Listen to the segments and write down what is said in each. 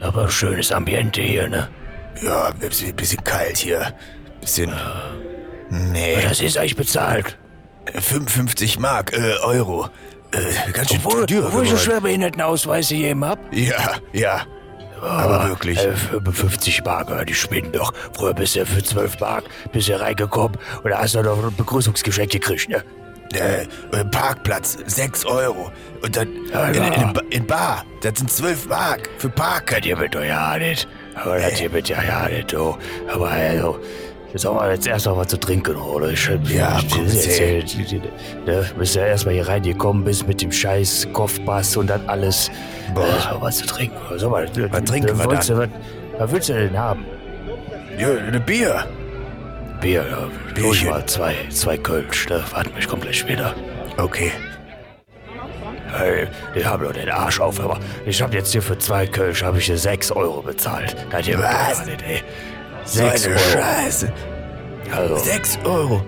Aber schönes Ambiente hier, ne? Ja, bisschen, bisschen kalt hier. Bisschen. Nee. Das ist eigentlich bezahlt. 55 Mark, äh, Euro. Äh, ganz schön Obwohl, teuer obwohl ich einen geworden. Schwerbehindertenausweis gegeben hab. Ja, ja. Aber wirklich. Äh, 55 Mark, ja, die spinnen doch. Früher bist du für 12 Mark bist du reingekommen und da hast du noch ein Begrüßungsgeschenk gekriegt, ne? Äh, äh, Parkplatz, 6 Euro. Und dann Ja, in, in, in Bar, das sind 12 Mark für Parken. Das hier mit doch ja nicht. Aber das hier mit ja ja nicht, du. Aber also, jetzt haben wir jetzt erst noch was zu trinken, oder? Ich, Ja, ich, komm, ich, ne, bist ja erstmal hier reingekommen bist mit dem scheiß Kopfbass und dann alles. Boah. Äh, was zu trinken. Sag mal, Was trinken wir wolltest dann? was, willst du denn haben? Ja, eine Bier. Bier, ja. Bierchen. Mal zwei, zwei Kölsch, ne? Warte mich komplett später. Okay. Hey, ich hab doch den Arsch auf, aber ich hab jetzt hier für zwei Kölsch habe ich hier 6 Euro bezahlt. Hier wird Was? nicht, ey. So 6 eine Euro. Scheiße. Also, 6 Euro.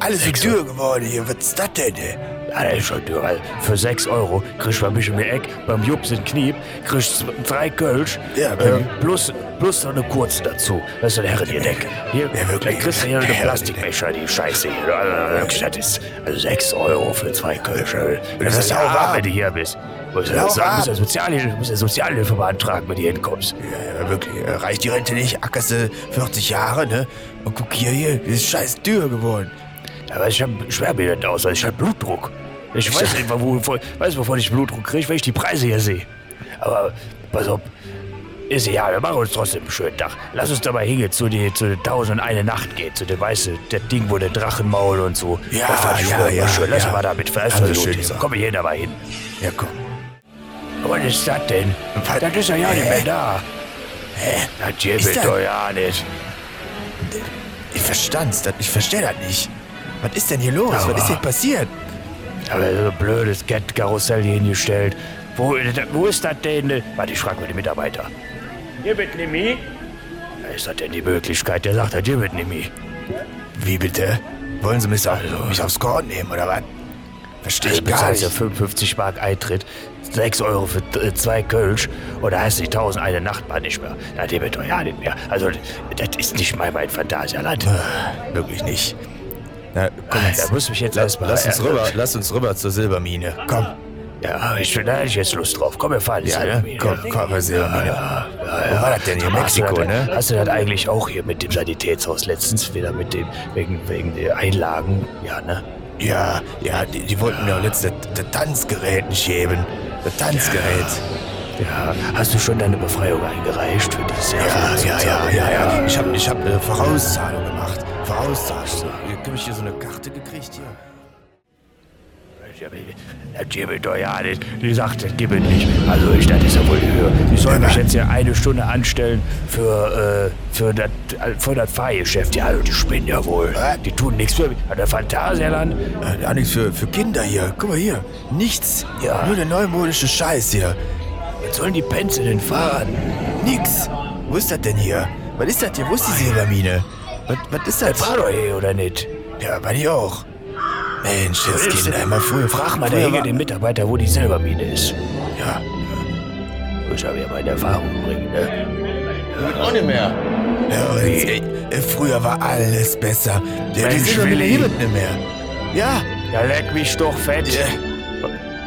Alles so Sechs teuer geworden hier. Was ist das denn, ey? Ja, das ist schon teuer. weil Für 6 Euro kriegst du bei mich im Eck, beim Jups in Kniep, kriegst du drei Kölsch, Ja, äh, plus, plus noch eine kurze dazu. Das ist eine Herrengedeck. Hier, Ja, wirklich. dann kriegst du hier eine. Plastikbecher, die Scheiße hier. Also, wirklich, das ist also 6 Euro für zwei Kölsch. Das ist ja auch arm, arm. wenn du hier bist. Du musst ja Sozialhilfe, musst ja Sozialhilfe beantragen, wenn du hier hinkommst. Ja, wirklich. äh, Reicht die Rente nicht? Ackerst du 40 Jahre, ne? Und guck hier, hier. Ist scheiß teuer geworden. Aber ich habe schwerbehinderten aus, ich habe Blutdruck. Ich weiß nicht, wo, wo, weiß, wovon ich Blutdruck kriege, wenn ich die Preise hier sehe. Aber pass auf, ist ja, wir machen uns trotzdem einen schönen Tag. Lass uns dabei hingehen zu die zu der Tausend und eine Nacht gehen, zu dem weißt du, der Ding, wo der Drachenmaul und so. Ja, das fand ich ja, ja, schön. Lass ja. mal damit für Also schön, so. Komm hier dabei hin. Ja, komm. Aber was ist das denn? Was? Das ist ja ja nicht Hä? mehr da. Hä? Das Ist das- doch ja nicht. Ich verstand's. Das, ich versteh das nicht. Was ist denn hier los? Aber- Was ist denn passiert? Aber so ein blödes Cat-Karussell hier hingestellt. Wo, wo ist das denn? Warte, ich frage mal die Mitarbeiter. Hier wird Nimi. Ist das denn die Möglichkeit? Der sagt, hier wird Nimi. Wie bitte? Wollen Sie mich, Also- mich aufs Korn nehmen, oder was? Verstehe Also ich gar bezahlst ja nicht. 55 Mark Eintritt, 6 Euro für äh, zwei Kölsch oder heißt die 1000 eine Nacht mal nicht mehr. Ja, der wird doch ja nicht mehr. Also, das ist nicht mal mein Phantasialand. Wirklich nicht. Na, komm Da jetzt. muss mich jetzt Lass, erstmal. lass uns rüber, lass uns rüber zur Silbermine. Komm. Ja, ich, da hätte ich jetzt Lust drauf. Komm, wir fahren Ja, jetzt ne? Komm, komm, wir Silbermine. Ja, ja, Wo war das denn hier? Hast Mexiko, das, ne? Hast du das eigentlich auch hier mit dem Sanitätshaus letztens wieder mit dem, wegen, wegen der Einlagen? Ja, ne? Ja, ja, die, die wollten mir letztes das Tanzgerät nicht geben. Das Tanzgerät. Ja, hast du schon deine Befreiung eingereicht für dieses Jahr? Ja, ja, ja, ja, ja. Ich habe ich hab eine Vorauszahlung gemacht. Vorauszahlung. Hier habe ich hier so eine Karte gekriegt hier. Das gebe doch ja nicht. Die sagt, das gebe nicht. Also ich, das ist ja wohl die Höhe. Die sollen mich jetzt ja eine Stunde anstellen für, äh, für das, für das Fahrgeschäft. Ja, also die spinnen ja wohl. Die tun nichts für mich. Der Phantasialand. Äh, ja, nichts für, für Kinder hier. Guck mal hier. Nichts. Ja. Nur der neumodische Scheiß hier. Was sollen die Penze denn fahren? Nix. Wo ist das denn hier? Was ist das hier? Wo ist die Silbermine? Was, was ist das? Fahr doch hier, oder nicht? Ja, bei dir auch. Mensch, jetzt du- Kinder, immer früher. Frag mal der früher Hege war- den Mitarbeiter, wo die Silbermine ist. Ja. Muss ja wieder meine Erfahrung bringen, ne? Auch nicht mehr. Ja, ey, ey, früher war alles besser. Ja, die Mensch, Silbermine Willi. gibt nicht mehr. Ja. Ja, leck mich doch fett. Ja.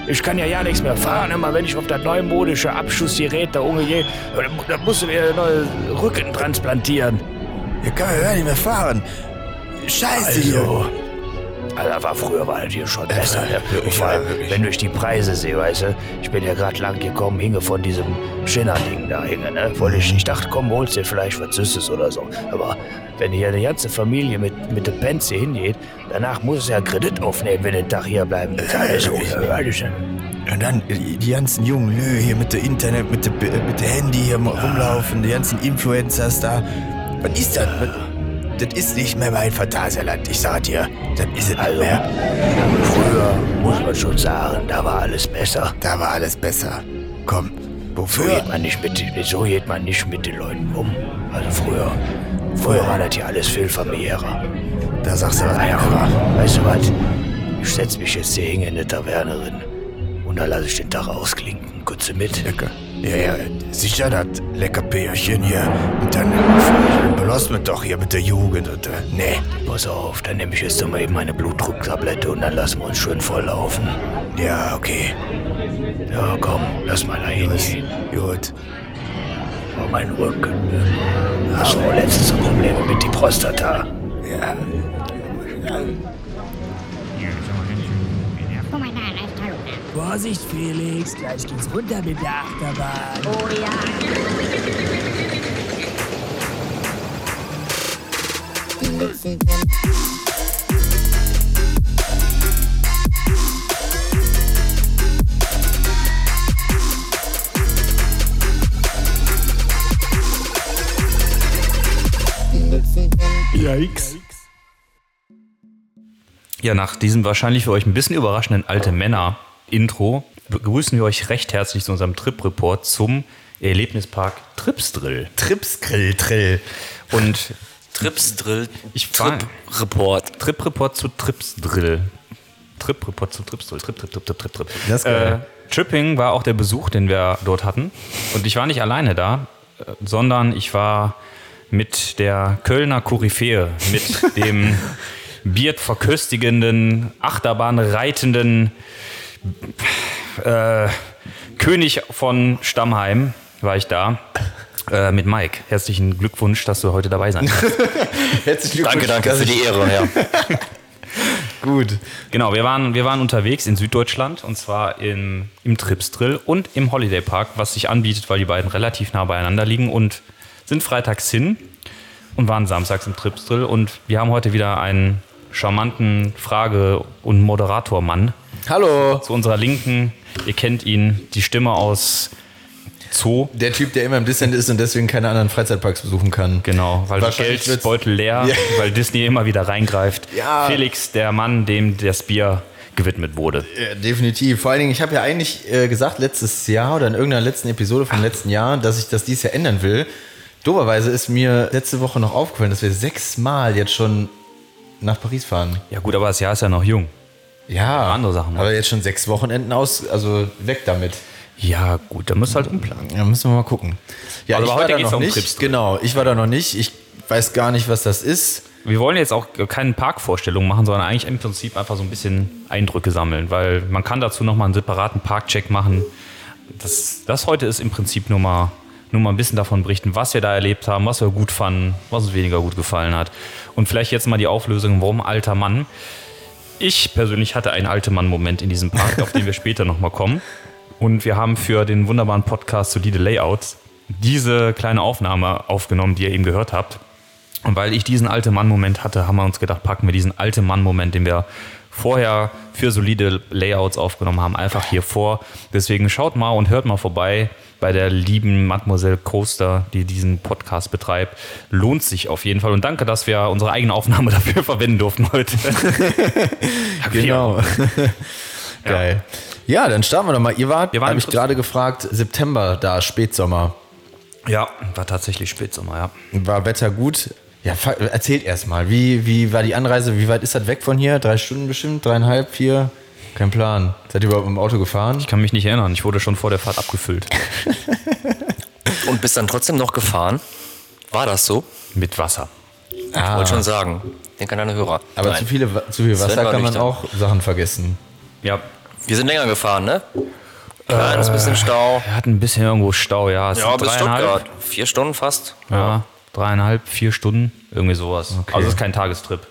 Ich kann ja ja nichts mehr fahren, immer wenn ich auf das neumodische Abschussgerät da umgehe. Da musst du mir einen neuen Rücken transplantieren. Hier kann man ja nicht mehr fahren. Scheiße hier. Also, also war früher war das hier schon besser. Ne? vor allem, ja, wirklich. wenn du die Preise sehe, weißt du, ich bin ja gerade lang gekommen, hinge von diesem Schinner-Ding da hinge, ne? Wollte ich, ich dachte, komm, holst dir vielleicht was Süßes oder so. Aber wenn hier eine ganze Familie mit, mit der Pence hier hingeht, danach muss es ja Kredit aufnehmen, wenn den Tag hier bleiben. Also, das ist ein- Und dann die die ganzen jungen Lö hier mit der Internet, mit der, mit der Handy hier rumlaufen, die ganzen Influencers da. Was ist das? Das ist nicht mehr mein Phantasialand, ich sag dir. Das ist es nicht mehr. Früher muss man schon sagen, da war alles besser. Da war alles besser. Komm, So wofür? geht man nicht mit, so geht man nicht mit den Leuten um. Also früher, früher war das hier alles viel familiärer. Da sagst du was. Anderes. aber weißt du was? Ich setz mich jetzt hier hin in der Tavernerin Und da lasse ich den Tag ausklinken. Kurze mit. Lecker. Ja, ja, sicher das lecker Bärchen hier. Und dann belassen wir doch hier mit der Jugend. Und, äh, nee, Pass auf, dann nehme ich jetzt mal eben meine Blutdrucktablette und dann lassen wir uns schön volllaufen. ja, okay. Ja, komm, lass mal da hingehen. Gut. Oh, mein Rücken. Hast du letztes Probleme mit die Prostata? Ja, Vorsicht, Felix, gleich geht's runter mit der Achterbahn. Oh ja. Yikes. Ja, nach diesem wahrscheinlich für euch ein bisschen überraschenden alte Männer-Intro begrüßen wir euch recht herzlich zu unserem Trip-Report zum Erlebnispark Tripsdrill. Tripsgrill, Trill. Und Tripsdrill, Trip-Report. Trip-Report zu Tripsdrill. Trip-Report zu Tripsdrill. Trip, Trip, Trip, Trip, Trip, Trip. Das ist geil. Äh, Tripping war auch der Besuch, den wir dort hatten. Und ich war nicht alleine da, äh, sondern ich war mit der Kölner Koryphäe, mit dem Biert verköstigenden, Achterbahn reitenden äh, König von Stammheim war ich da. Äh, mit Mike. Herzlichen Glückwunsch, dass du heute dabei sein kannst. Herzlichen Danke, danke für die Ehre, ja. Gut. Genau, wir waren, wir waren unterwegs in Süddeutschland und zwar im, im Tripsdrill und im Holiday Park, was sich anbietet, weil die beiden relativ nah beieinander liegen und sind freitags hin und waren samstags im Tripsdrill und wir haben heute wieder einen charmanten Frage- und Moderatormann Hallo. zu unserer Linken. Ihr kennt ihn, die Stimme aus Zoo. Der Typ, der immer im Disneyland ist und deswegen keine anderen Freizeitparks besuchen kann. Genau, weil Wahrscheinlich Geldbeutel leer, Ja. weil Disney immer wieder reingreift. Ja. Felix, der Mann, dem das Bier gewidmet wurde. Ja, definitiv. Vor allen Dingen, ich habe ja eigentlich äh, gesagt, letztes Jahr oder in irgendeiner letzten Episode vom letzten Jahr, dass ich das dieses Jahr ändern will. Doberweise ist mir letzte Woche noch aufgefallen, dass wir sechsmal jetzt schon nach Paris fahren. Ja gut, aber das Jahr ist ja noch jung. Ja, Andere Sachen noch. Aber jetzt schon sechs Wochenenden aus, also weg damit. Ja gut, da musst du halt umplanen. Ja, müssen wir mal gucken. Ja, Aber ich heute war da noch um nicht. Tripsdrill. Genau, ich war da noch nicht. Ich weiß gar nicht, was das ist. Wir wollen jetzt auch keine Parkvorstellungen machen, sondern eigentlich im Prinzip einfach so ein bisschen Eindrücke sammeln, weil man kann dazu nochmal einen separaten Parkcheck machen. Das, das heute ist im Prinzip nur mal, nur mal ein bisschen davon berichten, was wir da erlebt haben, was wir gut fanden, was uns weniger gut gefallen hat. Und vielleicht jetzt mal die Auflösung, warum alter Mann. Ich persönlich hatte einen alte Mann-Moment in diesem Park, auf den wir später nochmal kommen. Und wir haben für den wunderbaren Podcast Solide Layouts diese kleine Aufnahme aufgenommen, die ihr eben gehört habt. Und weil ich diesen alte Mann-Moment hatte, haben wir uns gedacht, packen wir diesen alte Mann-Moment, den wir vorher für solide Layouts aufgenommen haben, einfach hier vor. Deswegen schaut mal und hört mal vorbei bei der lieben Mademoiselle Coaster, die diesen Podcast betreibt. Lohnt sich auf jeden Fall. Und danke, dass wir unsere eigene Aufnahme dafür verwenden durften heute. Genau. Geil. Ja, dann starten wir doch mal. Ihr wart, Wir waren habe ich gerade gefragt, September da, Spätsommer. Ja, war tatsächlich Spätsommer, ja. War Wetter gut? Ja, erzählt erst mal, wie, wie war die Anreise? Wie weit ist das weg von hier? Drei Stunden bestimmt? Dreieinhalb, vier? Kein Plan. Seid ihr überhaupt im Auto gefahren? Ich kann mich nicht erinnern. Ich wurde schon vor der Fahrt abgefüllt. Und bist dann trotzdem noch gefahren? War das so? Mit Wasser. Ich wollte schon sagen. Denk an deine Hörer. Ah. Aber Nein. zu, viele, zu viel Wasser kann man auch Sachen vergessen. Ja, Wir sind länger gefahren, ne? Kleines bisschen Stau. wir hatten ein bisschen irgendwo Stau, ja. Es Ja, bis. Stuttgart. Vier Stunden fast. Ja, dreieinhalb, vier Stunden, irgendwie sowas. Also es ist kein Tagestrip.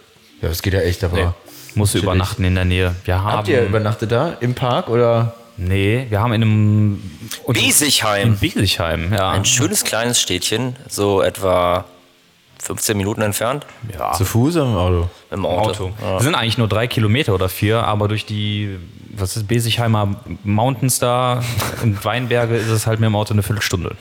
Ja, das geht ja echt, aber. Nee. Musst du übernachten in der Nähe. Wir haben, Habt ihr übernachtet da im Park oder? Nee, wir haben in einem... In Biesigheim. Biesigheim, ja. Ein schönes kleines Städtchen, so etwa 15 Minuten entfernt. ja. Zu Fuß oder im Auto? Im Auto. Auto. Das sind eigentlich nur drei Kilometer oder vier, aber durch die, was ist, Besigheimer Mountains da und Weinberge ist es halt mit dem Auto eine Viertelstunde.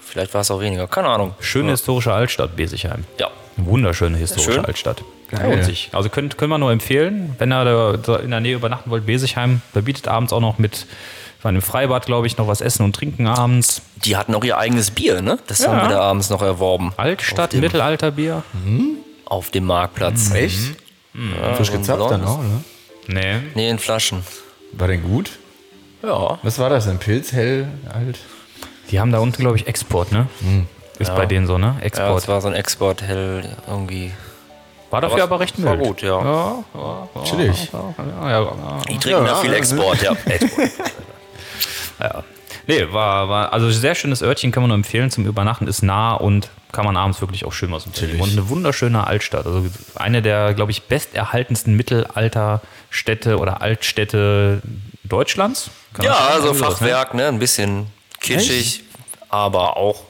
Vielleicht war es auch weniger. Keine Ahnung. Schöne historische Altstadt, Besichheim. Ja. Wunderschöne historische Schön. Altstadt. Geil. Lohnt sich. Also könnt, können wir nur empfehlen, wenn ihr da, da in der Nähe übernachten wollt, Besigheim, da bietet abends auch noch mit, war im Freibad, glaube ich, noch was essen und trinken abends. Die hatten auch ihr eigenes Bier, ne? Das haben wir da abends noch erworben. Altstadt, Mittelalterbier? Auf dem Marktplatz. Echt? Frisch so ein gezapft dann auch, ne? Nee. Nee, in Flaschen. War denn gut? Ja. Was war das denn? Pilz, hell, alt? Die haben da unten, glaube ich, Export, ne? Ist bei denen so, ne? Ja, Export. es war so ein Export hell irgendwie. war dafür aber recht war mild. gut, ja. Ja, ja, ja, Chillig. ja, ja, ja. Die trinken da viel Export, ja. Export. Ja. Nee, war, war, also sehr schönes Örtchen, kann man nur empfehlen zum Übernachten, ist nah und kann man abends wirklich auch schön was unternehmen. Und eine wunderschöne Altstadt. Also eine der, glaube ich, besterhaltensten Mittelalterstädte oder Altstädte Deutschlands. Kann Ja, also ne? Fachwerk, ne? Ein bisschen kitschig, aber auch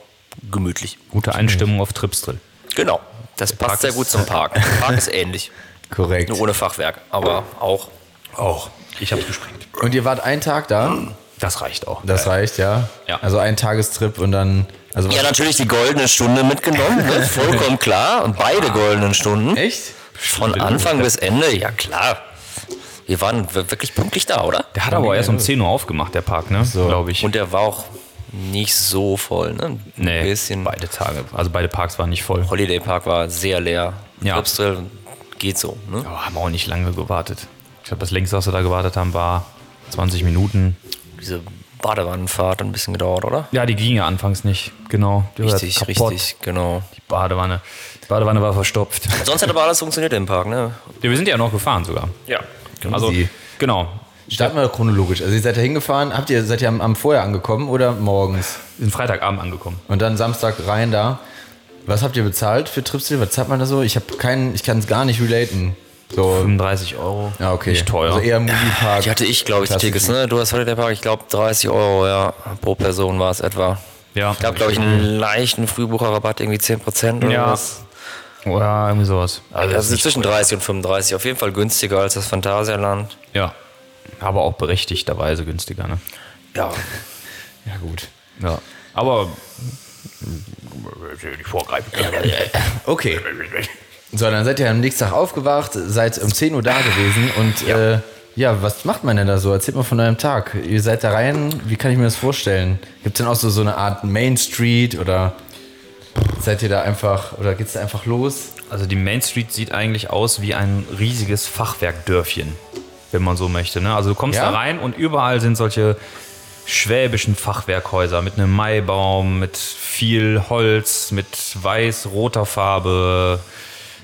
gemütlich. Gute Einstimmung auf Trips drin. Genau. Das passt Park sehr gut zum Park. Der Park ist ähnlich. Korrekt. Nur ohne Fachwerk, aber auch. Auch. Ich habe gesprengt. Und ihr wart einen Tag da? Das reicht auch. Das reicht, ja? Ja. Also ein Tagestrip und dann. Also Ja, natürlich die goldene Stunde mitgenommen, ne? vollkommen klar. Und beide goldenen Stunden. Echt? Von Anfang bis Ende, ja klar. Wir waren wir- wirklich pünktlich da, oder? Der hat aber erst um 10 Uhr aufgemacht, der Park, ne? So. Glaube ich. Und der war auch nicht so voll, ne? Ein nee, bisschen. beide Tage. Also beide Parks waren nicht voll. Holiday Park war sehr leer. Ja. Tripsdrill geht so, ne? Aber haben auch nicht lange gewartet. Ich glaube, das längste, was wir da gewartet haben, war 20 Minuten. Diese Badewannenfahrt hat ein bisschen gedauert, oder? Ja, die ging ja anfangs nicht. Genau. Die Richtig, richtig, genau. Die Badewanne. Die Badewanne war verstopft. Sonst hat aber alles funktioniert im Park, ne? Ja, wir sind ja noch gefahren sogar. Ja. Also, genau. Starten wir chronologisch. Also ihr seid da hingefahren, habt ihr, seid ihr am, am Vorher angekommen oder morgens? Wir sind Freitagabend angekommen. Und dann Samstag rein da. Was habt ihr bezahlt für Tripstil? Was zahlt man da so? Ich habe keinen, ich kann es gar nicht relaten. So. 35 Euro. Ja, okay. Nicht teuer. Also eher Moviepark. Die hatte ich, glaube ich, die. Tickets, ne? Du hast Holiday Park, ich glaube 30 Euro, ja. Pro Person war es etwa. ja. Ich gab, glaube ich, einen leichten Frühbucherrabatt, irgendwie 10% oder Ja. was. Oder irgendwie sowas. Also das ist nicht zwischen 30 und 35. Auf jeden Fall günstiger als das Phantasialand. Ja. Aber auch berechtigterweise günstiger, ne? Ja. Ja, gut. Ja. Aber. Die vorgreifen. Okay. So, dann seid ihr am nächsten Tag aufgewacht, seid um 10 Uhr da gewesen und ja. Äh, ja, was macht man denn da so? Erzählt mal von eurem Tag. Ihr seid da rein, wie kann ich mir das vorstellen? Gibt es denn auch so, so eine Art Main Street oder seid ihr da einfach, oder geht's da einfach los? Also die Main Street sieht eigentlich aus wie ein riesiges Fachwerkdörfchen, wenn man so möchte. Ne? Also du kommst Ja? da rein und überall sind solche schwäbischen Fachwerkhäuser mit einem Maibaum, mit viel Holz, mit weiß-roter Farbe.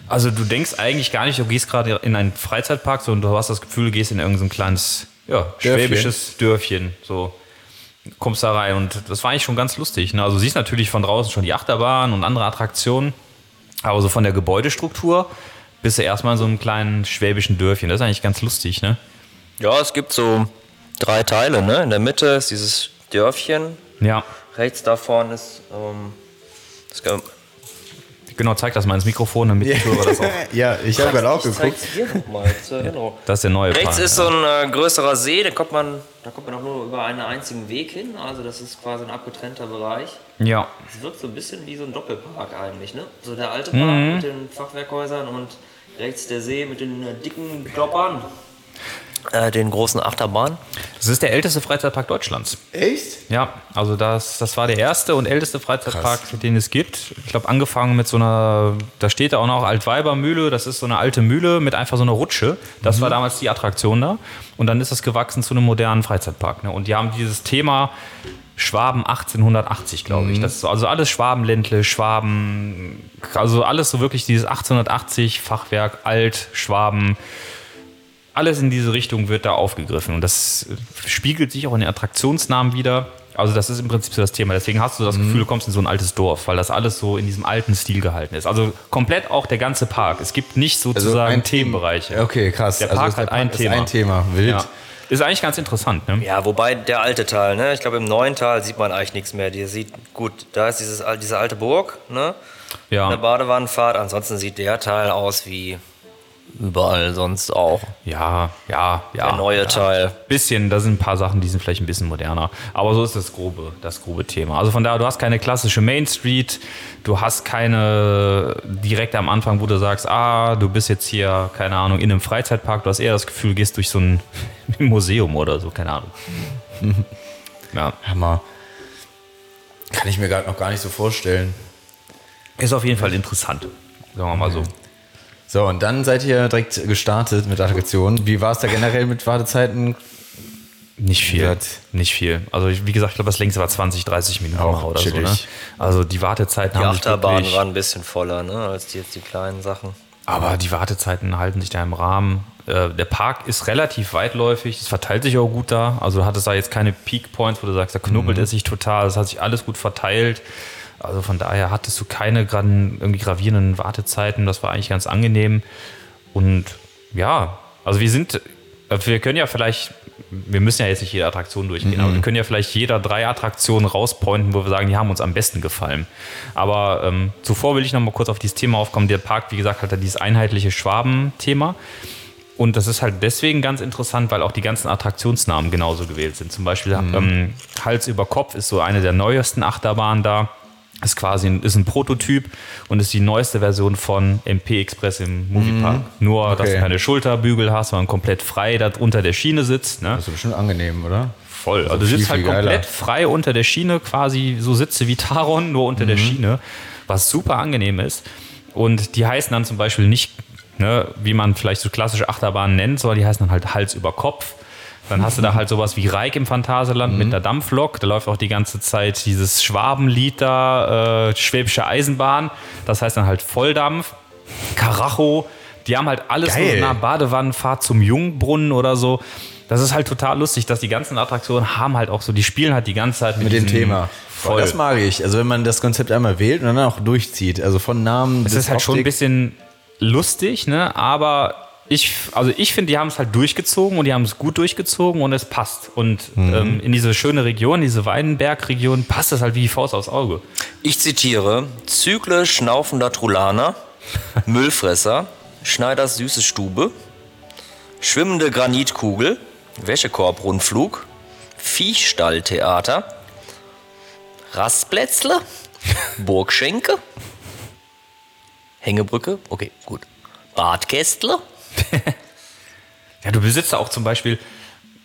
Also du denkst eigentlich gar nicht, du gehst gerade in einen Freizeitpark, sondern du hast das Gefühl, du gehst in irgendein kleines, ja, schwäbisches Dörfchen. So kommst da rein und das war eigentlich schon ganz lustig. Ne? Also du siehst natürlich von draußen schon die Achterbahn und andere Attraktionen, aber so von der Gebäudestruktur bist du erstmal in so einem kleinen schwäbischen Dörfchen. Das ist eigentlich ganz lustig, ne? Ja, es gibt so drei Teile, ne? In der Mitte ist dieses Dörfchen. Ja, Rechts davon ist, ähm, das kann, genau, zeig das mal ins Mikrofon, damit die Hörer das auch. ja, ich habe gerade auch ich zeig's dir nochmal zur Erinnerung. Das ist der neue Rechts Park, ist ja. so ein äh, größerer See, da kommt man, da kommt man auch nur über einen einzigen Weg hin. Also das ist quasi ein abgetrennter Bereich. Ja, Es wirkt so ein bisschen wie so ein Doppelpark eigentlich, ne? So der alte Park Mhm. mit den Fachwerkhäusern und rechts der See mit den äh, dicken Kloppern. Äh, den großen Achterbahnen. das ist der älteste Freizeitpark Deutschlands. Echt? Ja, also das, das war der erste und älteste Freizeitpark, den es gibt. Ich glaube, angefangen mit so einer, da steht da auch noch Altweibermühle, das ist so eine alte Mühle mit einfach so einer Rutsche. Das war damals die Attraktion da. Und dann ist das gewachsen zu einem modernen Freizeitpark. Ne? Und die haben dieses Thema Schwaben 1880, glaube ich. Das ist also alles Schwabenländle, Schwaben, also alles so wirklich dieses 1880 Fachwerk, Alt, Schwaben alles in diese Richtung wird da aufgegriffen. Und das spiegelt sich auch in den Attraktionsnamen wieder. Also das ist im Prinzip so das Thema. Deswegen hast du das Gefühl, du kommst in so ein altes Dorf, weil das alles so in diesem alten Stil gehalten ist. Also komplett auch der ganze Park. Es gibt nicht sozusagen Themenbereiche. Okay, krass. Der Also Park ist hat ein ist Thema. ein Thema. Wild. Ja. Ist eigentlich ganz interessant, ne? Ja, wobei der alte Teil, ne? Ich glaube, im neuen Teil sieht man eigentlich nichts mehr. Die sieht gut, da ist dieses, diese alte Burg, ne? Ja. Eine Badewannenfahrt. Ansonsten sieht der Teil aus wie überall sonst auch. Ja, ja, ja. Der neue ja. Teil. Bisschen, da sind ein paar Sachen, die sind vielleicht ein bisschen moderner. Aber so ist das grobe, das grobe Thema. Also von daher, du hast keine klassische Main Street, du hast keine direkt am Anfang, wo du sagst, ah, du bist jetzt hier, keine Ahnung, in einem Freizeitpark. Du hast eher das Gefühl, du gehst durch so ein Museum oder so, keine Ahnung. ja. Hammer. Kann ich mir gerade noch gar nicht so vorstellen. Ist auf jeden Fall interessant. Sagen wir mal so. So, und dann seid ihr direkt gestartet mit Attraktionen. Wie war es da generell mit Wartezeiten? Nicht viel. Wird. Nicht viel. Also wie gesagt, ich glaube, das längste war 20, 30 Minuten Auch oder so. Ne? chillig. Also die Wartezeiten Die haben sich Achterbahn waren ein bisschen voller, ne, als die jetzt die kleinen Sachen. aber die Wartezeiten halten sich da im Rahmen. Äh, der Park ist relativ weitläufig, es verteilt sich auch gut da. Also du hattest da jetzt keine Peak Points, wo du sagst, da knubbelt es sich total. Es hat sich alles gut verteilt. Also von daher hattest du keine irgendwie gravierenden Wartezeiten. Das war eigentlich ganz angenehm. Und ja, also wir sind, äh, wir können ja vielleicht, wir müssen ja jetzt nicht jede Attraktion durchgehen, aber wir können ja vielleicht jeder drei Attraktionen rauspointen, wo wir sagen, die haben uns am besten gefallen. Aber ähm, zuvor will ich noch mal kurz auf dieses Thema aufkommen. Der Park, wie gesagt, hat ja dieses einheitliche Schwaben-Thema. Und das ist halt deswegen ganz interessant, weil auch die ganzen Attraktionsnamen genauso gewählt sind. Zum Beispiel ähm, Hals über Kopf ist so eine der neuesten Achterbahnen da. Ist quasi ein, ist ein Prototyp und ist die neueste Version von MP Express im Moviepark. Nur, dass Okay. du keine Schulterbügel hast, sondern komplett frei da unter der Schiene sitzt. Ne? Das ist bestimmt angenehm, oder? Voll. Also, du sitzt halt viel geiler. komplett frei unter der Schiene, quasi so sitze wie Taron, nur unter Mhm. der Schiene, was super angenehm ist. Und die heißen dann zum Beispiel nicht, ne, wie man vielleicht so klassische Achterbahnen nennt, sondern die heißen dann halt Hals über Kopf. Dann hast du da halt sowas wie Reik im Phantasialand Mhm. mit der Dampflok. Da läuft auch die ganze Zeit dieses Schwabenlied da, äh, Schwäbische Eisenbahn. Das heißt dann halt Volldampf. Karacho. Die haben halt alles Geil. so nah Badewannenfahrt zum Jungbrunnen oder so. Das ist halt total lustig, dass die ganzen Attraktionen haben halt auch so, die spielen halt die ganze Zeit mit, Mit dem Thema. Voll. Das mag ich. Also wenn man das Konzept einmal wählt und dann auch durchzieht. Also von Namen Es ist halt schon ein bisschen lustig, ne? Aber ich, also ich finde, die haben es halt durchgezogen und die haben es gut durchgezogen und es passt. Und Mhm. ähm, in diese schöne Region, diese Weinberg-Region, passt es halt wie die Faust aufs Auge. Ich zitiere: Zykle schnaufender Trulaner, Müllfresser, Schneiders süße Stube, schwimmende Granitkugel, Wäschekorbrundflug, Viehstalltheater, Rastplätzle, Burgschenke, Hängebrücke, okay, gut, Badkästle, Ja, du besitzt auch zum Beispiel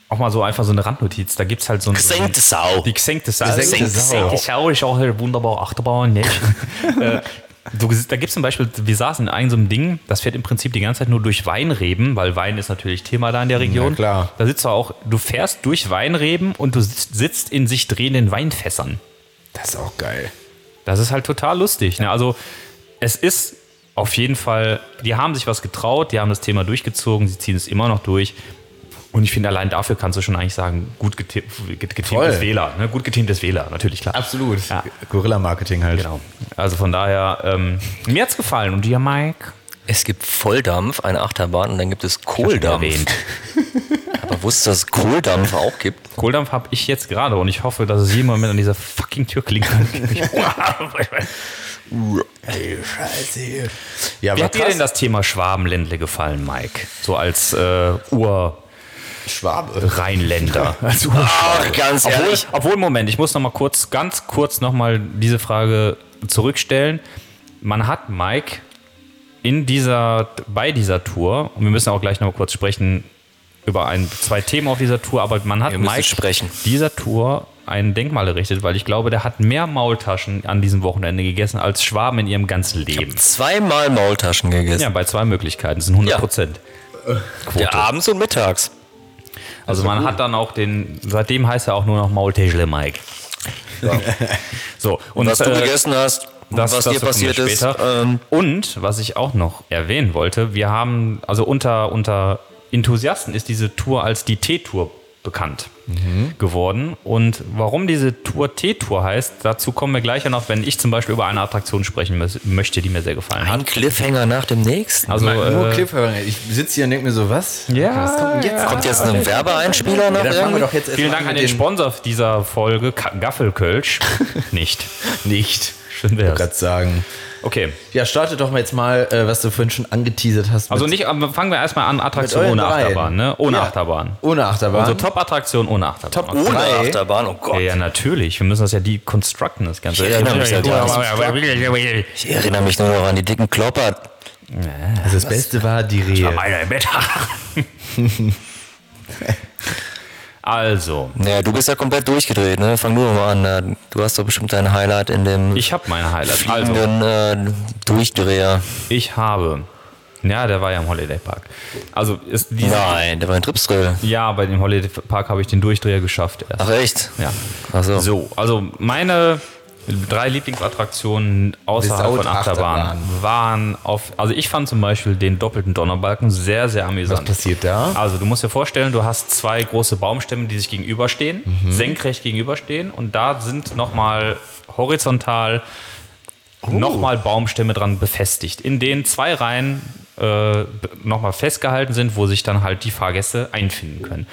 auch mal so einfach so eine Randnotiz. Da gibt es halt so ein. gesenkte Sau. Die gesenkte Sau. Gesenkte Sau. Sau ist auch eine wunderbare Achterbahn. Ne? Äh, du, da gibt es zum Beispiel, wir saßen in einem so einem Ding, das fährt im Prinzip die ganze Zeit nur durch Weinreben, weil Wein ist natürlich Thema da in der Region. Na klar. Da sitzt du auch, du fährst durch Weinreben und du sitzt, sitzt in sich drehenden Weinfässern. Das ist auch geil. Das ist halt total lustig. Ne? Also es ist auf jeden Fall, die haben sich was getraut, die haben das Thema durchgezogen, sie ziehen es immer noch durch. Und ich finde, allein dafür kannst du schon eigentlich sagen, gut gete- geteamtes. Wähler. Ne? Gut geteamtes Wähler, natürlich, klar. Absolut. Ja. Gorilla-Marketing halt. Genau. Also von daher, ähm, mir hat's gefallen. Und dir, Mike? Es gibt Volldampf, eine Achterbahn, und dann gibt es Kohldampf. erwähnt. Aber wusstest du, dass es Kohldampf auch gibt? Kohldampf habe ich jetzt gerade und ich hoffe, dass es jemand mit an dieser fucking Tür Ey, Scheiße. Ja, Wie hat dir denn das Thema Schwabenländle gefallen, Mike? So als äh, Ur-Rheinländer. Schwabe. Als Ach, ganz Obwohl, ehrlich. obwohl, Moment, ich muss noch mal kurz, ganz kurz noch mal diese Frage zurückstellen. Man hat Mike in dieser, bei dieser Tour, und wir müssen auch gleich noch mal kurz sprechen über ein, zwei Themen auf dieser Tour, aber man hat Mike sprechen. dieser Tour ein Denkmal errichtet, weil ich glaube, der hat mehr Maultaschen an diesem Wochenende gegessen als Schwaben in ihrem ganzen Leben. Zweimal Maultaschen gegessen. Ja, bei zwei Möglichkeiten, das sind 100 Prozent. Ja, abends und mittags. Also man hat dann auch den, seitdem heißt er auch nur noch Maultäschle Mike. So, und Was du äh, gegessen hast, das, was das dir passiert ist. Ähm, und was ich auch noch erwähnen wollte, wir haben, also unter, unter Enthusiasten ist diese Tour als die T-Tour bekannt geworden. Und warum diese Tour T-Tour heißt, dazu kommen wir gleich noch, wenn ich zum Beispiel über eine Attraktion sprechen mö- möchte, die mir sehr gefallen hat. ein Cliffhanger nach dem nächsten. Also, Nur äh, Cliffhanger. Ich sitze hier und denke mir so, was? ja, Was kommt jetzt? Kommt jetzt ein Werbeeinspieler nach Ja, dann fangen wir irgendwie? doch jetzt Vielen Dank an mit den Sponsor dieser Folge, Gaffelkölsch. Nicht. Nicht. Schön wär's. gerade sagen. Okay. Ja, starte doch mal jetzt mal, äh, was du vorhin schon angeteasert hast. Also nicht, aber fangen wir erstmal an, Attraktion ohne dreien. Achterbahn, ne? Ohne Ja. Achterbahn. Ohne Achterbahn. Also Top-Attraktion ohne Achterbahn. Top Okay. Ohne. Achterbahn, oh Gott. Ja, ja, natürlich. Wir müssen das ja deconstructen, das Ganze. Ich erinnere mich ja nicht. Ich erinnere mich nur noch an die dicken Klopper. also das Beste war die Rehe. Meine Bett. Also, Ja, du bist ja komplett durchgedreht, ne? Fang du doch mal an. da. Du hast doch bestimmt dein Highlight in dem ich habe meine Highlights. Also, äh, Durchdreher. ich habe Ja, der war ja im Holiday Park. Also ist diese, Nein, der war in Tripsdrill. ja, bei dem Holiday Park habe ich den Durchdreher geschafft erst. Ach echt? Ja. Ach so. So, also meine drei Lieblingsattraktionen außerhalb Without von Achterbahn Achterbahn. waren auf, also ich fand zum Beispiel den doppelten Donnerbalken sehr, sehr Was amüsant. passiert da? Also du musst dir vorstellen, du hast zwei große Baumstämme, die sich gegenüberstehen, Mhm. senkrecht gegenüberstehen und da sind nochmal horizontal Oh. nochmal Baumstämme dran befestigt, in denen zwei Reihen äh, nochmal festgehalten sind, wo sich dann halt die Fahrgäste einfinden können.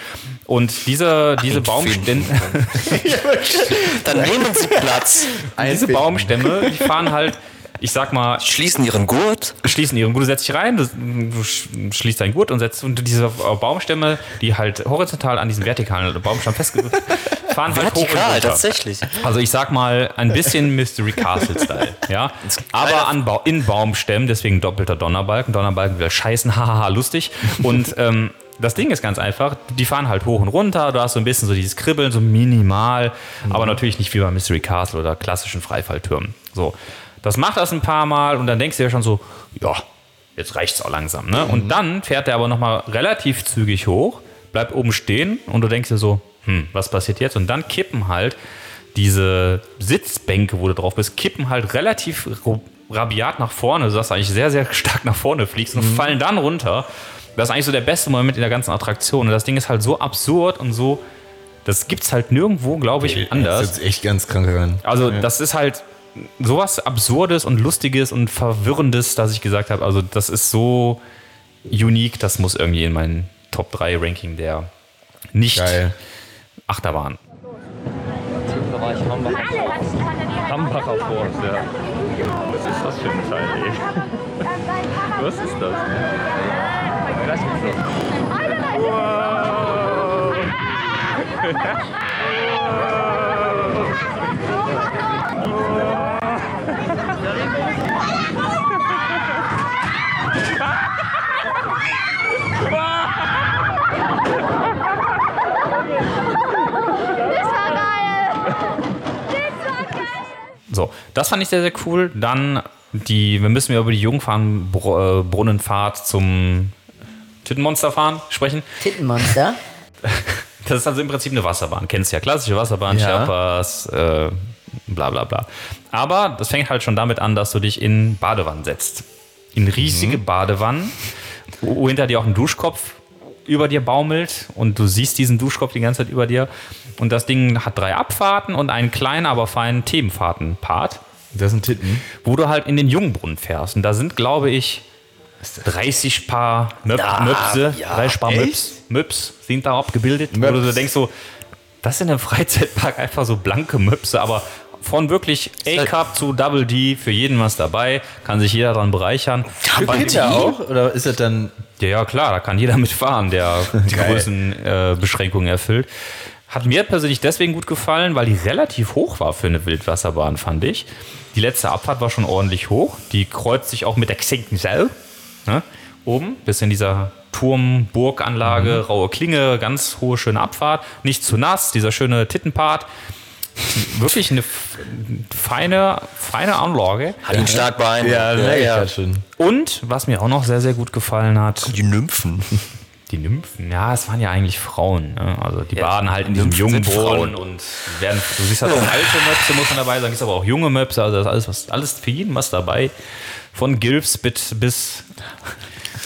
Und diese, diese Baumstämme, Dann nehmen Sie Platz, diese Einfinden. Baumstämme, die fahren halt, ich sag mal, schließen Ihren Gurt. schließen ihren Gurt, du setzt dich rein, du, du sch- schließt deinen Gurt und setzt und diese Baumstämme, die halt horizontal an diesen vertikalen Baumstamm festgefahren fahren halt hoch und Vertikal, runter. tatsächlich. Also ich sag mal ein bisschen Mystery Castle Style, ja. Aber an ba in Baumstämmen, deswegen doppelter Donnerbalken. Donnerbalken will scheißen, hahaha, lustig. Und ähm, das Ding ist ganz einfach, die fahren halt hoch und runter, du hast so ein bisschen so dieses Kribbeln, so minimal, aber natürlich nicht wie bei Mystery Castle oder klassischen Freifalltürmen. So. Das macht das ein paar Mal und dann denkst du dir schon so, ja, jetzt reicht's auch langsam, ne? Und dann fährt er aber nochmal relativ zügig hoch, bleibt oben stehen und du denkst dir so, hm, was passiert jetzt? Und dann kippen halt diese Sitzbänke, wo du drauf bist, kippen halt relativ rabiat nach vorne, sodass du eigentlich sehr, sehr stark nach vorne fliegst und fallen dann runter. Das ist eigentlich so der beste Moment in der ganzen Attraktion. Und das Ding ist halt so absurd und so, das gibt's halt nirgendwo, glaube ich, Das anders. ist jetzt echt ganz krank hören. Also das ist halt sowas Absurdes und Lustiges und Verwirrendes, dass ich gesagt habe, also das ist so unique, das muss irgendwie in meinen Top 3 Ranking der nicht Geil. Achterbahn. Hambacher Forst, ja. Was ist das für ein Teil, ey? Was ist das? So, das fand ich sehr, sehr cool. Dann die, wir müssen ja über die Jungfernbrunnenfahrt zum Tittenmonsterfahren sprechen. Tittenmonster. Das ist also im Prinzip eine Wasserbahn. Kennst du ja, klassische Wasserbahn, Ja. Sherpas, äh, bla bla bla. Aber das fängt halt schon damit an, dass du dich in Badewannen setzt. In riesige Badewannen, wo hinter dir auch ein Duschkopf über dir baumelt und du siehst diesen Duschkopf die ganze Zeit über dir. Und das Ding hat drei Abfahrten und einen kleinen, aber feinen Themenfahrten-Part, Das sind Titten. wo du halt in den Jungbrunnen fährst. Und da sind, glaube ich, 30 Paar Möp Möpse, 30 Paar? Möps, Möps sind da abgebildet, wo du Möps. so denkst so, das sind im Freizeitpark einfach so blanke Möpse, aber von wirklich A-Cup zu Double D, für jeden was dabei, kann sich jeder dran bereichern. Für Kinder auch? Oder ist das dann. Ja, ja, klar, da kann jeder mitfahren, der die. Größenbeschränkungen äh, Beschränkungen erfüllt. Hat mir persönlich deswegen gut gefallen, weil die relativ hoch war für eine Wildwasserbahn, fand ich. Die letzte Abfahrt war schon ordentlich hoch. Die kreuzt sich auch mit der Xenkensel. Ne? Oben, bis in dieser Turm-Burganlage, raue Klinge, ganz hohe, schöne Abfahrt. Nicht zu nass, dieser schöne Tittenpart. Wirklich eine feine, feine Anlage. Hat ihn stark beeindruckt. Ja, merke ich ja schon. Und was mir auch noch sehr, sehr gut gefallen hat, Die Nymphen. die Nymphen, ja, es waren ja eigentlich Frauen. Ne? Also die baden halt in diesem Nymphen jungen Frauen. und werden, du siehst halt auch alte Möpse, muss man dabei sagen, ist aber auch junge Möpse, also da ist alles, was, alles für jeden was dabei. Von Gilfs bis, bis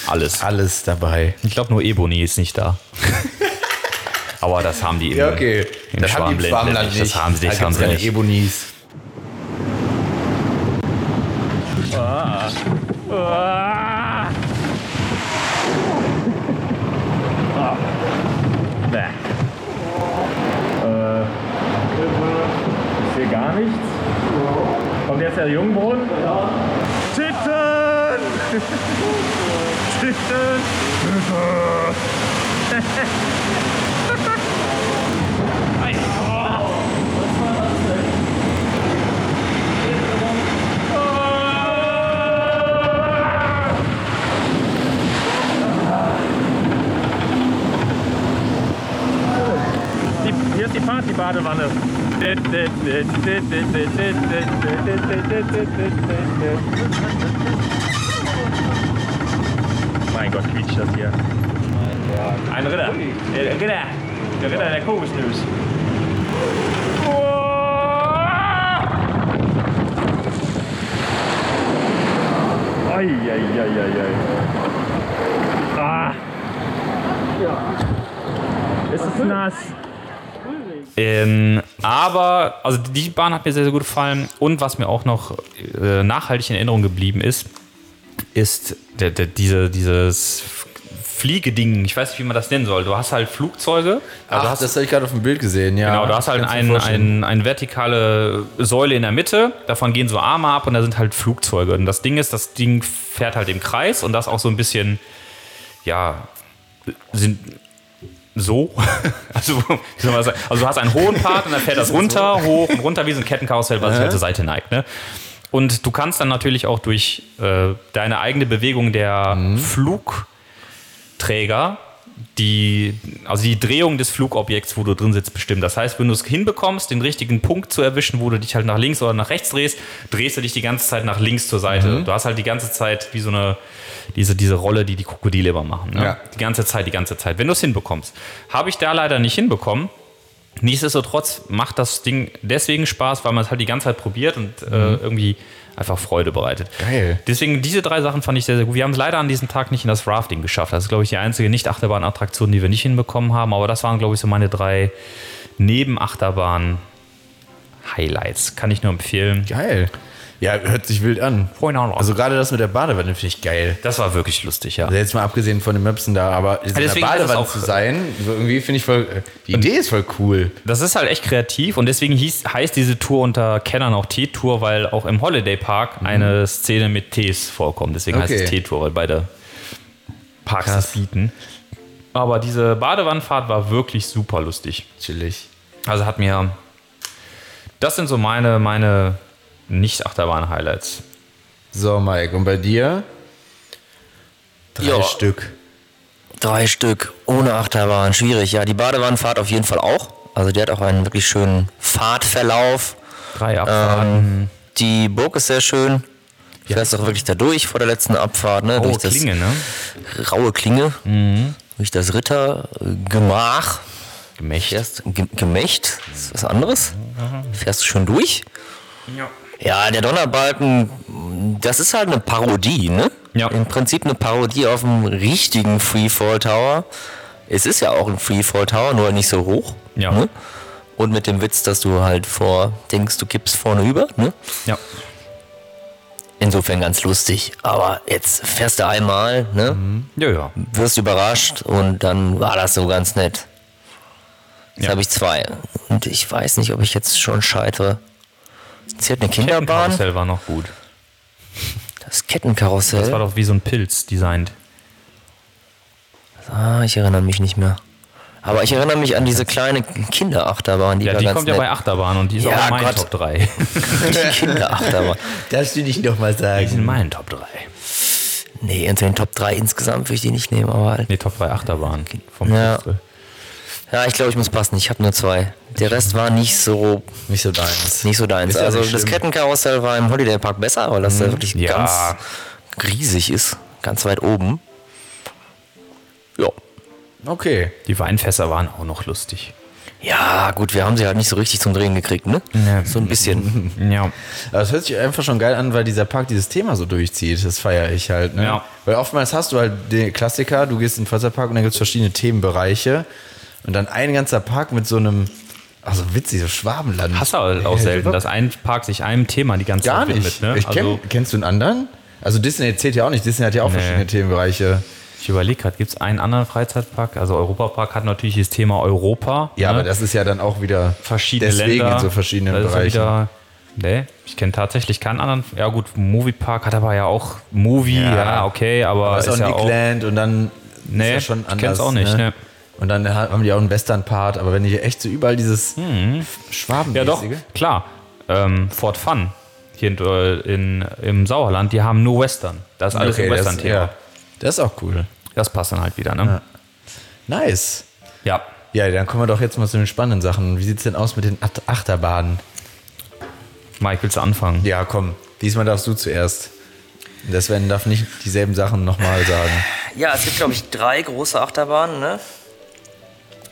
alles. Alles dabei. Ich glaube nur Ebony ist nicht da. aber das haben die im, Ja, okay. im Das haben die im Schwarmländle Schwarmland nicht. Das haben sie, Da das haben gibt's sie nicht. Ebonis. Ist hier gar nichts? Kommt jetzt der Jungbrunnen? Ja. Titten! Titten! Die, hier ist die Partybadewanne. Mein Gott, quietscht das hier. Ein Ritter. Der Ritter. Der Ritter der Kokosnuss. Eieieiei. Ah. Es ist nass. Ähm, aber, also die Bahn hat mir sehr, sehr gut gefallen. Und was mir auch noch äh, nachhaltig in Erinnerung geblieben ist, ist der, der, diese, dieses Fliegeding. Ich weiß nicht, wie man das nennen soll. Du hast halt Flugzeuge. Du Ach, hast, das habe ich gerade auf dem Bild gesehen, ja. genau, du hast halt ein, ein, eine vertikale Säule in der Mitte. Davon gehen so Arme ab und da sind halt Flugzeuge. Und das Ding ist, das Ding fährt halt im Kreis und das auch so ein bisschen, ja, sind so. Also, also du hast einen hohen Part und dann fährt das runter, hoch und runter wie so ein Kettenkarussell, was sich halt zur Seite neigt. Ne? Und du kannst dann natürlich auch durch äh, deine eigene Bewegung der Flugträger die, also die Drehung des Flugobjekts, wo du drin sitzt, bestimmen. Das heißt, wenn du es hinbekommst, den richtigen Punkt zu erwischen, wo du dich halt nach links oder nach rechts drehst, drehst du dich die ganze Zeit nach links zur Seite. Du hast halt die ganze Zeit wie so eine, diese, diese Rolle, die die Krokodile immer machen. Ne? Ja. Die ganze Zeit, die ganze Zeit. Wenn du es hinbekommst. Habe ich da leider nicht hinbekommen. Nichtsdestotrotz macht das Ding deswegen Spaß, weil man es halt die ganze Zeit probiert und äh, irgendwie einfach Freude bereitet. Geil. Deswegen, diese drei Sachen fand ich sehr, sehr gut. Wir haben es leider an diesem Tag nicht in das Rafting geschafft. Das ist, glaube ich, die einzige Nicht-Achterbahn-Attraktion, die wir nicht hinbekommen haben. Aber das waren, glaube ich, so meine drei Neben-Achterbahn-Highlights. Kann ich nur empfehlen. Geil. Ja, hört sich wild an. Also gerade das mit der Badewanne finde ich geil. Das war wirklich lustig, ja. Also jetzt mal abgesehen von den Möpsen da, aber in der ist es Badewanne zu sein, irgendwie finde ich voll, äh, die Idee ist voll cool. Das ist halt echt kreativ und deswegen hieß, heißt diese Tour unter Kennern auch T-Tour, weil auch im Holiday Park eine Szene mit Ts vorkommt. Deswegen heißt Okay. es T-Tour, weil beide Parks das bieten. Aber diese Badewannenfahrt war wirklich super lustig. Chillig. Also hat mir. Das sind so meine, meine Nicht-Achterbahn-Highlights. So, Mike, und bei dir? Drei Ja. Stück. Drei Stück ohne Achterbahn, schwierig. Ja, die Badewannenfahrt auf jeden Fall auch. Also die hat auch einen wirklich schönen Fahrtverlauf. Drei Abfahrten. Die Burg ist sehr schön. Du fährst auch wirklich da durch vor der letzten Abfahrt, ne? oh, durch das Klinge, ne? raue Klinge, durch das Rittergemach. Gemächt. Fährst, Ge Gemächt, das ist was anderes. Fährst du schon durch? Ja. Ja, der Donnerbalken, das ist halt eine Parodie, ne? Ja. Im Prinzip eine Parodie auf dem richtigen Freefall Tower. Es ist ja auch ein Freefall Tower, nur nicht so hoch. Ja. Ne? Und mit dem Witz, dass du halt vor, denkst, du kippst vorne über, ne? Ja. Insofern ganz lustig. Aber jetzt fährst du einmal, ne? Ja, ja. Wirst überrascht und dann war das so ganz nett. Jetzt Ja. habe ich zwei. Und ich weiß nicht, ob ich jetzt schon scheitere. Sie hat eine Kinderbahn. Kettenkarussell war noch gut. Das Kettenkarussell. Das war doch wie so ein Pilz designt. Ah, ich erinnere mich nicht mehr. Aber ich erinnere mich an diese kleine Kinderachterbahn, die Ja, war die ganz kommt ja nett. bei Achterbahn und die ist Ja, auch in meinen Gott. Top 3. Die Kinderachterbahn. Das will ich doch mal Die ist in sagen. meinen Top 3. Nee, unter den Top 3 insgesamt würde ich die nicht nehmen, aber halt. Nee, Top 3 Achterbahn vom Ja. Festival. Ja, ich glaube, ich muss passen. Ich habe nur zwei. Der Rest war nicht so, Nicht so deins. nicht so deins. Ist ja also das. Kettenkarussell war im Holiday Park besser, weil das da wirklich Ja. ganz riesig ist. Ganz weit oben. Ja. Okay. Die Weinfässer waren auch noch lustig. Ja, gut, wir haben sie halt nicht so richtig zum Drehen gekriegt, ne? Ja. So ein bisschen. Ja. Aber es hört sich einfach schon geil an, weil dieser Park dieses Thema so durchzieht. Das feiere ich halt. Ne? Ja. Weil oftmals hast du halt den Klassiker, du gehst in den Freizeitpark und dann gibt es verschiedene Themenbereiche. Und dann ein ganzer Park mit so einem, also witzig, so Schwabenland. Hast du auch Ja, selten, dass ein Park sich einem Thema die ganze Gar Zeit nicht. widmet. Ne? ich kenn, also, kennst du einen anderen? Also Disney zählt ja auch nicht. Disney hat ja auch Nee. verschiedene Themenbereiche. ich überlege gerade, gibt es einen anderen Freizeitpark? Also Europapark hat natürlich das Thema Europa. Ja, ne? aber das ist ja dann auch wieder verschiedene deswegen Länder. in so verschiedenen ist ja Bereichen. Nee, ich kenne tatsächlich keinen anderen. Ja gut, Moviepark hat aber ja auch Movie, ja, okay, aber, Aber ist auch ja Nickland und dann Nee, ist ja schon ich anders. kenn's auch nicht, ne. Und dann haben die auch einen Western-Part, aber wenn die hier echt so überall dieses Schwaben Mhm. Ja doch, klar. Ähm, Fort Fun hier in, äh, in, im Sauerland, die haben nur Western. Das ist alles im das, Western-Thema. ja. das ist auch cool. Das passt dann halt wieder, ne? Nice. Ja. Ja, dann kommen wir doch jetzt mal zu den spannenden Sachen. Wie sieht's denn aus mit den Acht- Achterbahnen? Mike, willst du anfangen? Ja, komm. Diesmal darfst du zuerst. Der Sven darf nicht dieselben Sachen nochmal sagen. Ja, es gibt, glaube ich, drei große Achterbahnen. Ne?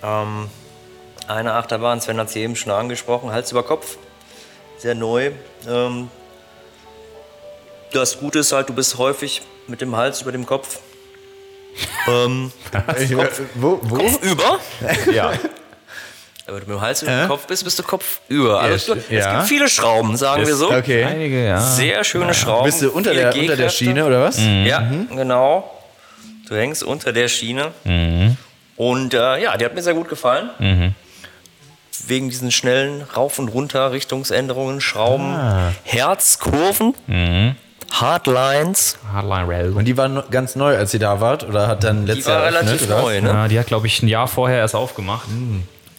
Ähm, eine Achterbahn, Sven hat sie eben schon angesprochen, Hals über Kopf. Sehr neu. Ähm, das Gute ist halt, du bist häufig mit dem Hals über dem Kopf. ähm, wo, wo? über. Ja. Wenn du mit dem Hals über dem Kopf bist, bist du Kopf über. Also, Ja, es ja. gibt viele Schrauben, sagen wir so. Okay. Einige, ja. Sehr schöne Schrauben. Bist du unter der, unter der. Schiene oder was? Ja, genau. Du hängst unter der Schiene. Und äh, ja, die hat mir sehr gut gefallen. Wegen diesen schnellen Rauf- und Runter, Richtungsänderungen, Schrauben, Herzkurven, Hardlines. Hardline Rail. Und die war ganz neu, als ihr da wart? Oder hat dann Die letztes war Jahr eröffnet, relativ oder was? neu, ne? Ja, die hat, glaube ich, ein Jahr vorher erst aufgemacht.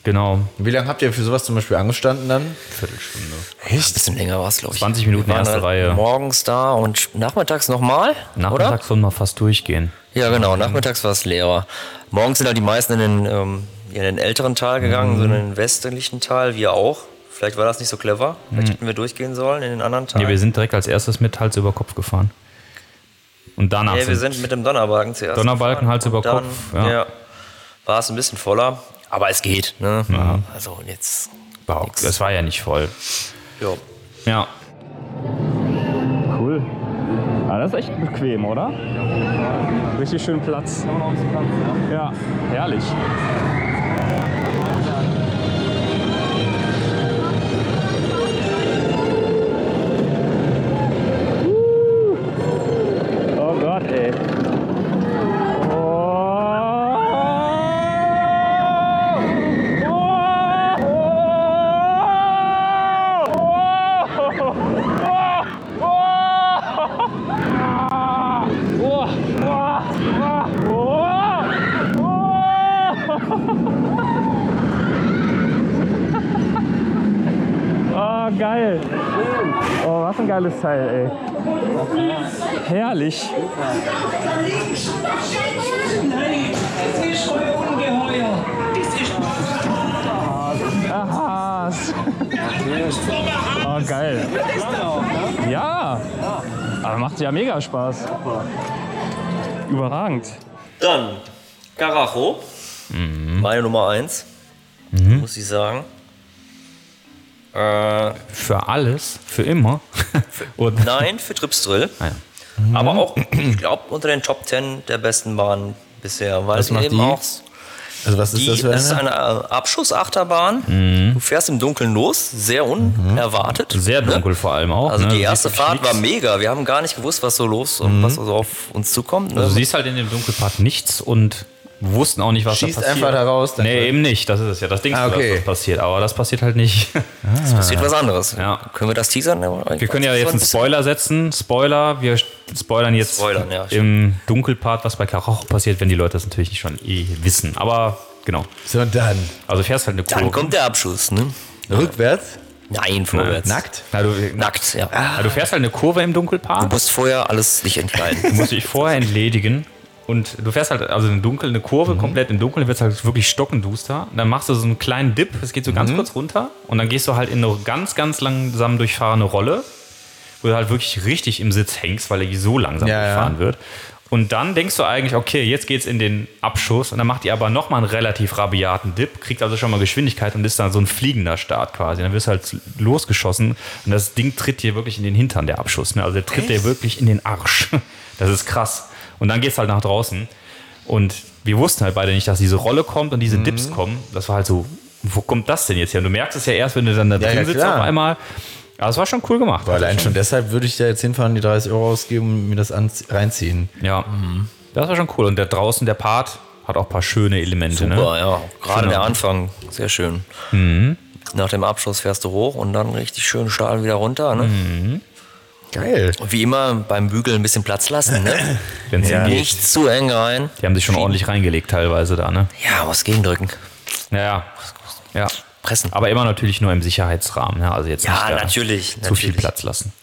Genau. Wie lange habt ihr für sowas zum Beispiel angestanden dann? Viertelstunde. Ein bisschen länger war es, glaube ich. 20 Minuten erste Reihe. Morgens da und nachmittags nochmal, oder? Nachmittags sollen wir fast durchgehen. Ja, genau. Nachmittags war es leerer. Morgens sind halt die meisten in den, ähm, in den älteren Teil gegangen, so in den westlichen Teil, wir auch. Vielleicht war das nicht so clever. Vielleicht hätten wir durchgehen sollen in den anderen Teil. Ja, wir sind direkt als erstes mit Hals über Kopf gefahren. Und danach Ja, wir sind, sind mit dem Donnerbalken zuerst. Donnerbalken, gefahren. Hals über dann, Kopf, ja. Ja. war es ein bisschen voller, aber es geht. Ne? Also jetzt. überhaupt, es war ja nicht voll. Ja. Ja. Cool. Ah, das ist echt bequem, oder? Richtig schön Platz. Ja, herrlich. Geiles Teil, ey. Herrlich. Aha. Oh, geil. Ja. Aber macht ja mega Spaß. Überragend. Dann Karacho. Mhm. Meine Nummer eins. Muss ich sagen. Äh, Für alles, für immer. Und nein, für Tripsdrill. Ah ja. Aber auch, ich glaube, unter den Top 10 der besten Bahnen bisher. Weil macht eben die? auch. Also was ist Die, das für das ist eine? eine äh, Abschussachterbahn. Mhm. Du fährst im Dunkeln los, sehr unerwartet. sehr dunkel vor allem auch. Also ne? die erste Fahrt war mega. Wir haben gar nicht gewusst, was so los und was so auf uns zukommt. Ne? Also du siehst halt in dem Dunkelpart nichts und wussten auch nicht, was Schießt da passiert. einfach da raus. dann- Nee, eben nicht. Das ist es ja. Das Ding Ah, okay. was passiert. Aber das passiert halt nicht. es passiert was anderes. Ja. Können wir das teasern? Wir können ja jetzt einen Spoiler setzen. Spoiler. Wir spoilern jetzt Spoilern, ja, im Dunkelpart, was bei Karacho passiert, wenn die Leute das natürlich nicht schon eh wissen. Aber genau. So, und dann Also fährst halt eine Kurve. Dann kommt der Abschuss. Ne? rückwärts, Nein, vorwärts. nackt. Na, du, Nackt, ja. na, du fährst halt eine Kurve im Du Dunkelpart. musst vorher alles dich entkleiden. Du musst dich vorher entledigen. Und du fährst halt also in Dunkel, eine Kurve komplett im Dunkeln, wird es halt wirklich stockenduster. Und dann machst du so einen kleinen Dip, es geht so ganz kurz runter. Und dann gehst du halt in eine ganz, ganz langsam durchfahrende Rolle, wo du halt wirklich richtig im Sitz hängst, weil er so langsam Ja, ja. durchfahren wird. Und dann denkst du eigentlich, okay, jetzt geht's in den Abschuss. Und dann macht die aber nochmal einen relativ rabiaten Dip, kriegt also schon mal Geschwindigkeit und ist dann so ein fliegender Start quasi. Dann wirst du halt losgeschossen und das Ding tritt dir wirklich in den Hintern, der Abschuss. Ne? Also der tritt dir wirklich in den Arsch. Das ist krass. Und dann geht's halt nach draußen. Und wir wussten halt beide nicht, dass diese Rolle kommt und diese Mhm. Dips kommen. Das war halt so, wo kommt das denn jetzt her? Und du merkst es ja erst, wenn du dann da drin ja, sitzt klar. auf einmal. Aber es war schon cool gemacht. Weil allein schon deshalb würde ich da jetzt hinfahren, die 30 Euro ausgeben und mir das reinziehen. Ja, das war schon cool. Und der draußen, der Part, hat auch ein paar schöne Elemente. Super, Ne? ja. Gerade Genau. der Anfang, sehr schön. Nach dem Abschuss fährst du hoch und dann richtig schön steil wieder runter. Ne? Geil. Und wie immer beim Bügeln ein bisschen Platz lassen. Ne? Wenn's Ja. Nicht zu eng rein. Die haben sich schon ordentlich reingelegt teilweise da, ne? Ja, was gegendrücken. Naja. Ja. Pressen. Aber immer natürlich nur im Sicherheitsrahmen. Ne? Also jetzt Ja, nicht natürlich, zu viel natürlich. Platz lassen.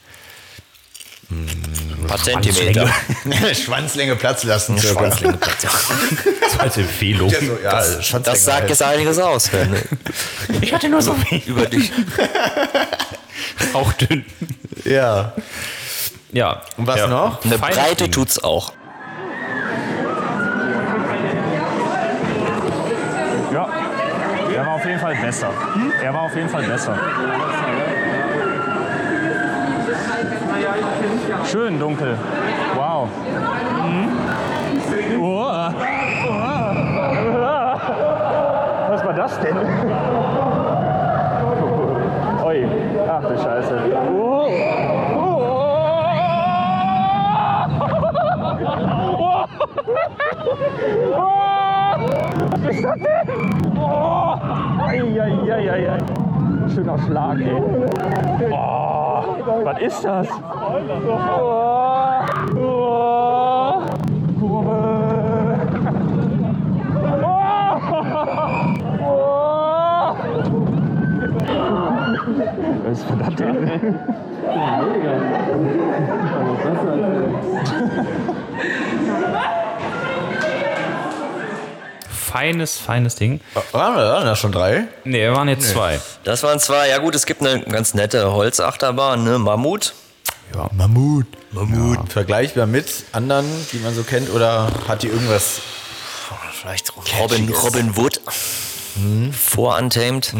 Ein paar Zentimeter. Schwanzlänge Platz lassen. Schwanzlänge Platz. Das als Empfehlung. Ja, so, ja, Schwanzlänge Das sagt halt. jetzt einiges aus. Ich hatte nur so wenig. über dich. auch dünn. Ja. Ja. Und was ja. noch? Eine Feine Breite Dinge. tut's auch. Ja, er war auf jeden Fall besser. Hm? Er war auf jeden Fall besser. Schön dunkel. Wow. Mhm. Oh. Was war das denn? Du Scheiße. Oh. Was ist das denn? Oh. Ei, ei, ei, ei, ei. Schöner Schlag, ey. Oh. Was ist das? Oh. Ist das denn? Feines, feines Ding. Waren wir da schon drei? Nee, wir waren jetzt zwei. Das waren zwei. Ja gut, es gibt eine ganz nette Holzachterbahn, ne? Mammut. Ja, Mammut. Mammut. Vergleichbar mit anderen, die man so kennt, oder hat die irgendwas? Vielleicht Robin, Robin Wood. Vor Untamed.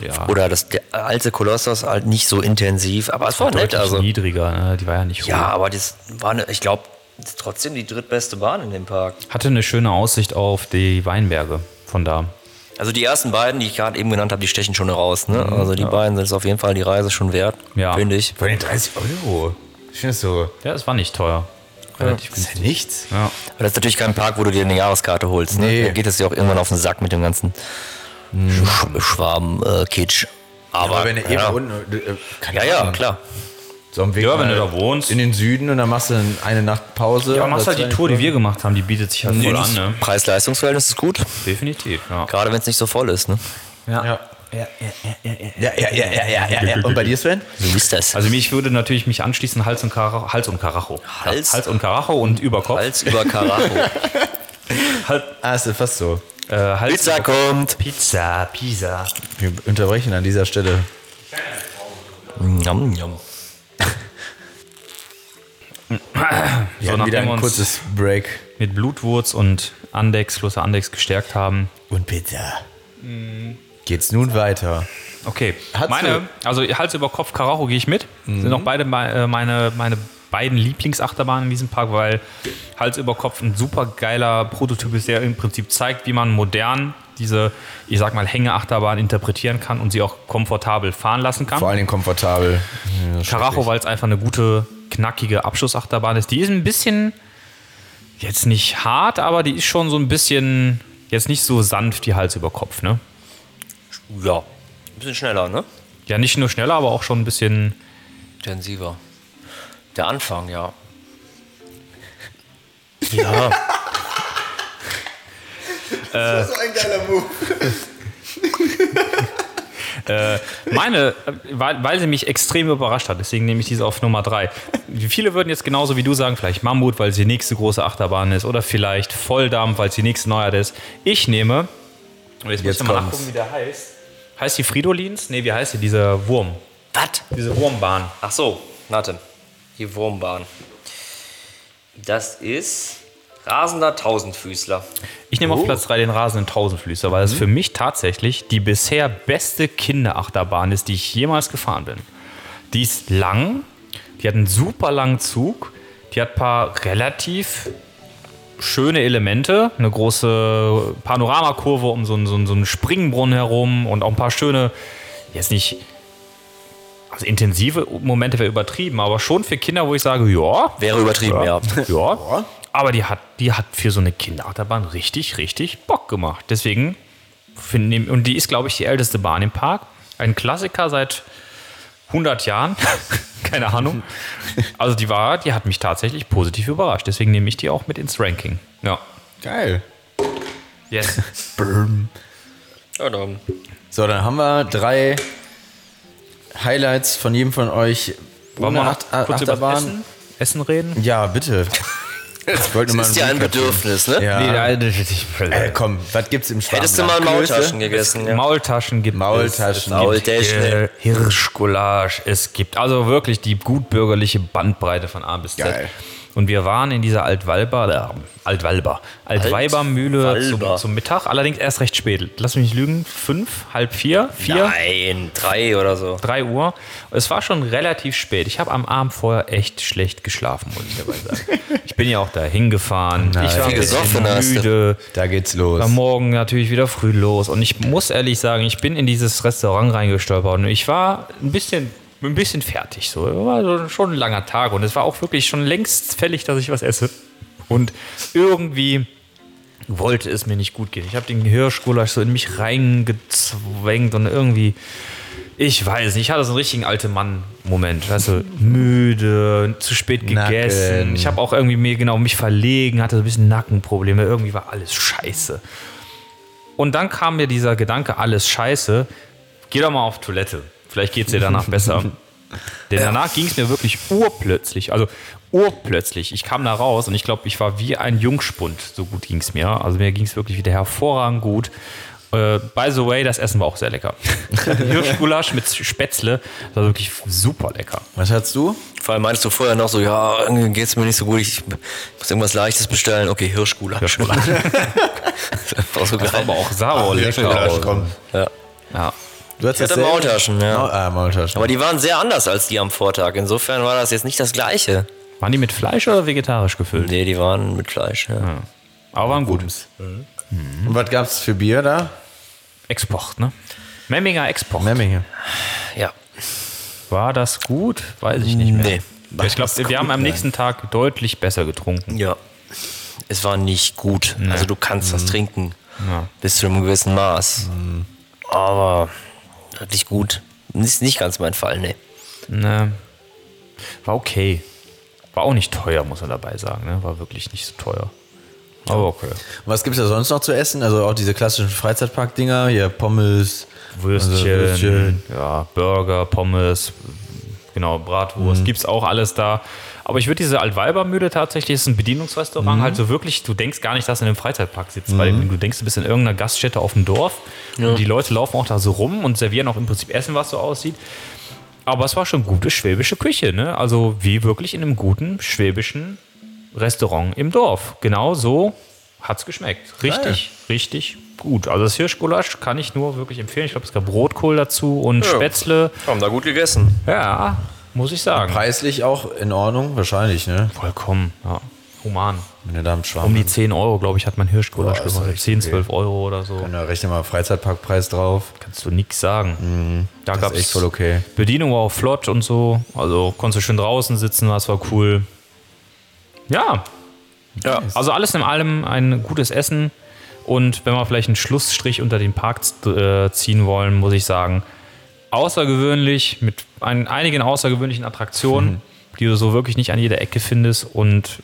Ja. Oder das der alte Kolossos halt nicht so intensiv, aber es war nett. Deutlich Also, niedriger, ne? die war ja nicht hoch. ja, aber das war eine, ich glaube, trotzdem die drittbeste Bahn in dem Park. Hatte eine schöne Aussicht auf die Weinberge von da. Also die ersten beiden, die ich gerade eben genannt habe, die stechen schon heraus. Ne? Also die beiden sind es auf jeden Fall die Reise schon wert, Ja. finde ich. Von den 30 Euro. Ich finde das so. Ja, es war nicht teuer. Relativ Das ist ja nichts. Ja. Aber das ist natürlich kein Park, wo du dir eine Jahreskarte holst. Ne? Nee. Da geht es dir auch irgendwann auf den Sack mit dem ganzen Sch Schwaben-Kitsch. aber, Aber wenn du eben ja. unten. äh, keine ja, ja, klar. So am Weg Ja, wenn du da wohnst. In den Süden und dann machst du eine Nacht Pause. Ja, aber machst halt die Tour, die wir gemacht haben, die bietet sich halt voll an, ne? Preis-Leistungs-Verhältnis ist gut, Definitiv, ja. gerade wenn es nicht so voll ist. Ne? Ja. Ja, ja, ja, ja, ja, ja, ja. Und bei dir, Sven? So ist das. Also mich würde natürlich mich anschließen Hals und Karacho. Hals und Karacho. Hals? Hals und Karacho und Überkopf. Hals über Karacho. Halt, Ah, ist fast so. äh, Hals Pizza kommt. Pizza, Pizza. Wir unterbrechen an dieser Stelle. Njam, njam. Wir So, hatten wieder ein kurzes Break. mit Blutwurz und Andex, Kloster Andex gestärkt haben. Und Pizza. Geht's nun weiter? Okay, Hast meine, also Hals über Kopf Karacho gehe ich mit. Sind auch beide äh, meine, meine beiden Lieblingsachterbahnen in diesem Park, weil Hals über Kopf ein super geiler Prototyp ist, der im Prinzip zeigt, wie man modern diese, ich sag mal, Hängeachterbahn interpretieren kann und sie auch komfortabel fahren lassen kann. Vor allen Dingen komfortabel. Karacho, weil es einfach eine gute, knackige Abschlussachterbahn ist. Die ist ein bisschen, jetzt nicht hart, aber die ist schon so ein bisschen, jetzt nicht so sanft wie Hals über Kopf, ne? Ja, ein bisschen schneller, ne? Ja, nicht nur schneller, aber auch schon ein bisschen. Intensiver. Der Anfang, ja. Ja, Das ist so ein geiler Move. Meine, äh, weil, weil sie mich extrem überrascht hat, deswegen nehme ich diese auf Nummer drei. Viele würden jetzt genauso wie du sagen, vielleicht Mammut, weil sie die nächste große Achterbahn ist, oder vielleicht Volldampf, weil sie die nächste Neuheit ist. Ich nehme, und jetzt, muss Jetzt ich mal nachgucken, wie der heißt. Heißt die Fridolins? Nee, wie heißt die? Dieser Wurm. was? Diese Wurmbahn. Ach so, warte. Die Wurmbahn. Das ist rasender Tausendfüßler. Ich nehme auf Platz 3 den rasenden Tausendfüßer, weil es für mich tatsächlich die bisher beste Kinderachterbahn ist, die ich jemals gefahren bin. Die ist lang, die hat einen super langen Zug, die hat ein paar relativ schöne Elemente, eine große Panoramakurve um so einen, so einen, so einen Springbrunnen herum und auch ein paar schöne, jetzt nicht, also intensive Momente wäre übertrieben, aber schon für Kinder, wo ich sage, ja, Wäre übertrieben, ja. ja. Aber die hat, die hat für so eine Kinderachterbahn richtig, richtig Bock gemacht. Deswegen, find, und die ist, glaube ich, die älteste Bahn im Park. Ein Klassiker seit 100 Jahren. Keine Ahnung. Also die war, die hat mich tatsächlich positiv überrascht. Deswegen nehme ich die auch mit ins Ranking. Ja. Geil. Yes. ja dann. So, dann haben wir drei Highlights von jedem von euch. Wollen wir Acht- kurz über Achterbahn. Essen, Essen reden? Ja, bitte. Ich Das mal ist ja ein. Bedürfnis, ne? Ja. Nee, äh, komm, was gibt's im Schwaben? Hättest du mal Maultaschen gegessen, ja. Maultaschen gibt Maultaschen. es. Maultaschen. Äh, Hirschgulasch. Es gibt also wirklich die gutbürgerliche Bandbreite von A bis Z. Geil. Und wir waren in dieser Altwalber, äh, Altwalber, Altweibermühle Altwalber. zum, zum Mittag, allerdings erst recht spät. Lass mich nicht lügen, fünf, halb vier, vier, Nein, drei oder so. drei Uhr. Es war schon relativ spät. Ich habe am Abend vorher echt schlecht geschlafen, muss ich dabei sagen. ich bin ja auch da hingefahren. ich war gesoffen müde. Da geht's los. War morgen natürlich wieder früh los. Und ich muss ehrlich sagen, ich bin in dieses Restaurant reingestolpert und ich war ein bisschen, ein bisschen fertig. So. War schon ein langer Tag und es war auch wirklich schon längst fällig, dass ich was esse. Und irgendwie wollte es mir nicht gut gehen. Ich habe den Hirschgulasch so in mich reingezwängt und irgendwie, ich weiß nicht, ich hatte so einen richtigen alte Mann-Moment. Weißt du, müde, zu spät gegessen. Nacken. Ich habe auch irgendwie mir genau mich verlegen, hatte so ein bisschen Nackenprobleme. Irgendwie war alles scheiße. Und dann kam mir dieser Gedanke, alles scheiße, geh doch mal auf Toilette. Vielleicht geht es dir danach besser. Denn danach ging es mir wirklich urplötzlich, also urplötzlich. Ich kam da raus und ich glaube, ich war wie ein Jungspund. So gut ging es mir. Also mir ging es wirklich wieder hervorragend gut. Äh, by the way, das Essen war auch sehr lecker. Hirschgulasch mit Spätzle, das war wirklich super lecker. Was hast du? Vor allem meinst du vorher noch so, ja, irgendwie geht's mir nicht so gut, ich muss irgendwas Leichtes bestellen. Okay, Hirschgulasch. Hirschgulasch. Das war so Das war aber auch sauer lecker. aus. Ja. Ja. Du hast Ich hatte? Maultaschen, ja. Mau- Ah, Maultaschen. Aber die waren sehr anders als die am Vortag. Insofern war das jetzt nicht das Gleiche. Waren die mit Fleisch oder vegetarisch gefüllt? Nee, die waren mit Fleisch. Ja. Aber waren gut. Und was gab's für Bier da? Export, ne? Memminger Export. Memmingen. ja. War das gut? Weiß ich nicht mehr. Nee. Ich glaube, wir haben am nächsten Tag deutlich besser getrunken. Ja. Es war nicht gut. Also du kannst das trinken. Bis zu einem gewissen Maß. Aber wirklich gut. Ist nicht ganz mein Fall, nee. Ne. War okay. War auch nicht teuer, muss man dabei sagen. Ne? War wirklich nicht so teuer. Aber okay. Was gibt's da sonst noch zu essen? Also auch diese klassischen Freizeitpark-Dinger, hier Pommes, Würstchen, also Würstchen. ja, Burger, Pommes, genau, Bratwurst, gibt's auch alles da. Aber ich würde diese Altweibermühle tatsächlich, ist ein Bedienungsrestaurant, halt so wirklich, du denkst gar nicht, dass du in einem Freizeitpark sitzt, weil du denkst, du bist in irgendeiner Gaststätte auf dem Dorf und die Leute laufen auch da so rum und servieren auch im Prinzip Essen, was so aussieht. Aber es war schon gute schwäbische Küche, ne? Also wie wirklich in einem guten schwäbischen Restaurant im Dorf. Genau so hat's geschmeckt. Richtig, richtig gut. Also das Hirschgulasch kann ich nur wirklich empfehlen. Ich glaube, es gab Rotkohl dazu und Ja. Spätzle. Haben da gut gegessen. Ja, muss ich sagen. Preislich auch in Ordnung, wahrscheinlich, ne? Vollkommen, ja. Human. Da am Schwamm Um die 10 Euro, glaube ich, hat mein Hirschgulasch echt 10, okay. 12 Euro oder so. Da rechne mal Freizeitparkpreis drauf. Kannst du nichts sagen. Da Das ist gab's echt voll okay. Bedienung war auch flott und so. Also konntest du schön draußen sitzen, das war cool. Ja. ja. Also alles in allem ein gutes Essen. Und wenn wir vielleicht einen Schlussstrich unter den Park äh, ziehen wollen, muss ich sagen, außergewöhnlich, mit ein, einigen außergewöhnlichen Attraktionen, die du so wirklich nicht an jeder Ecke findest. Und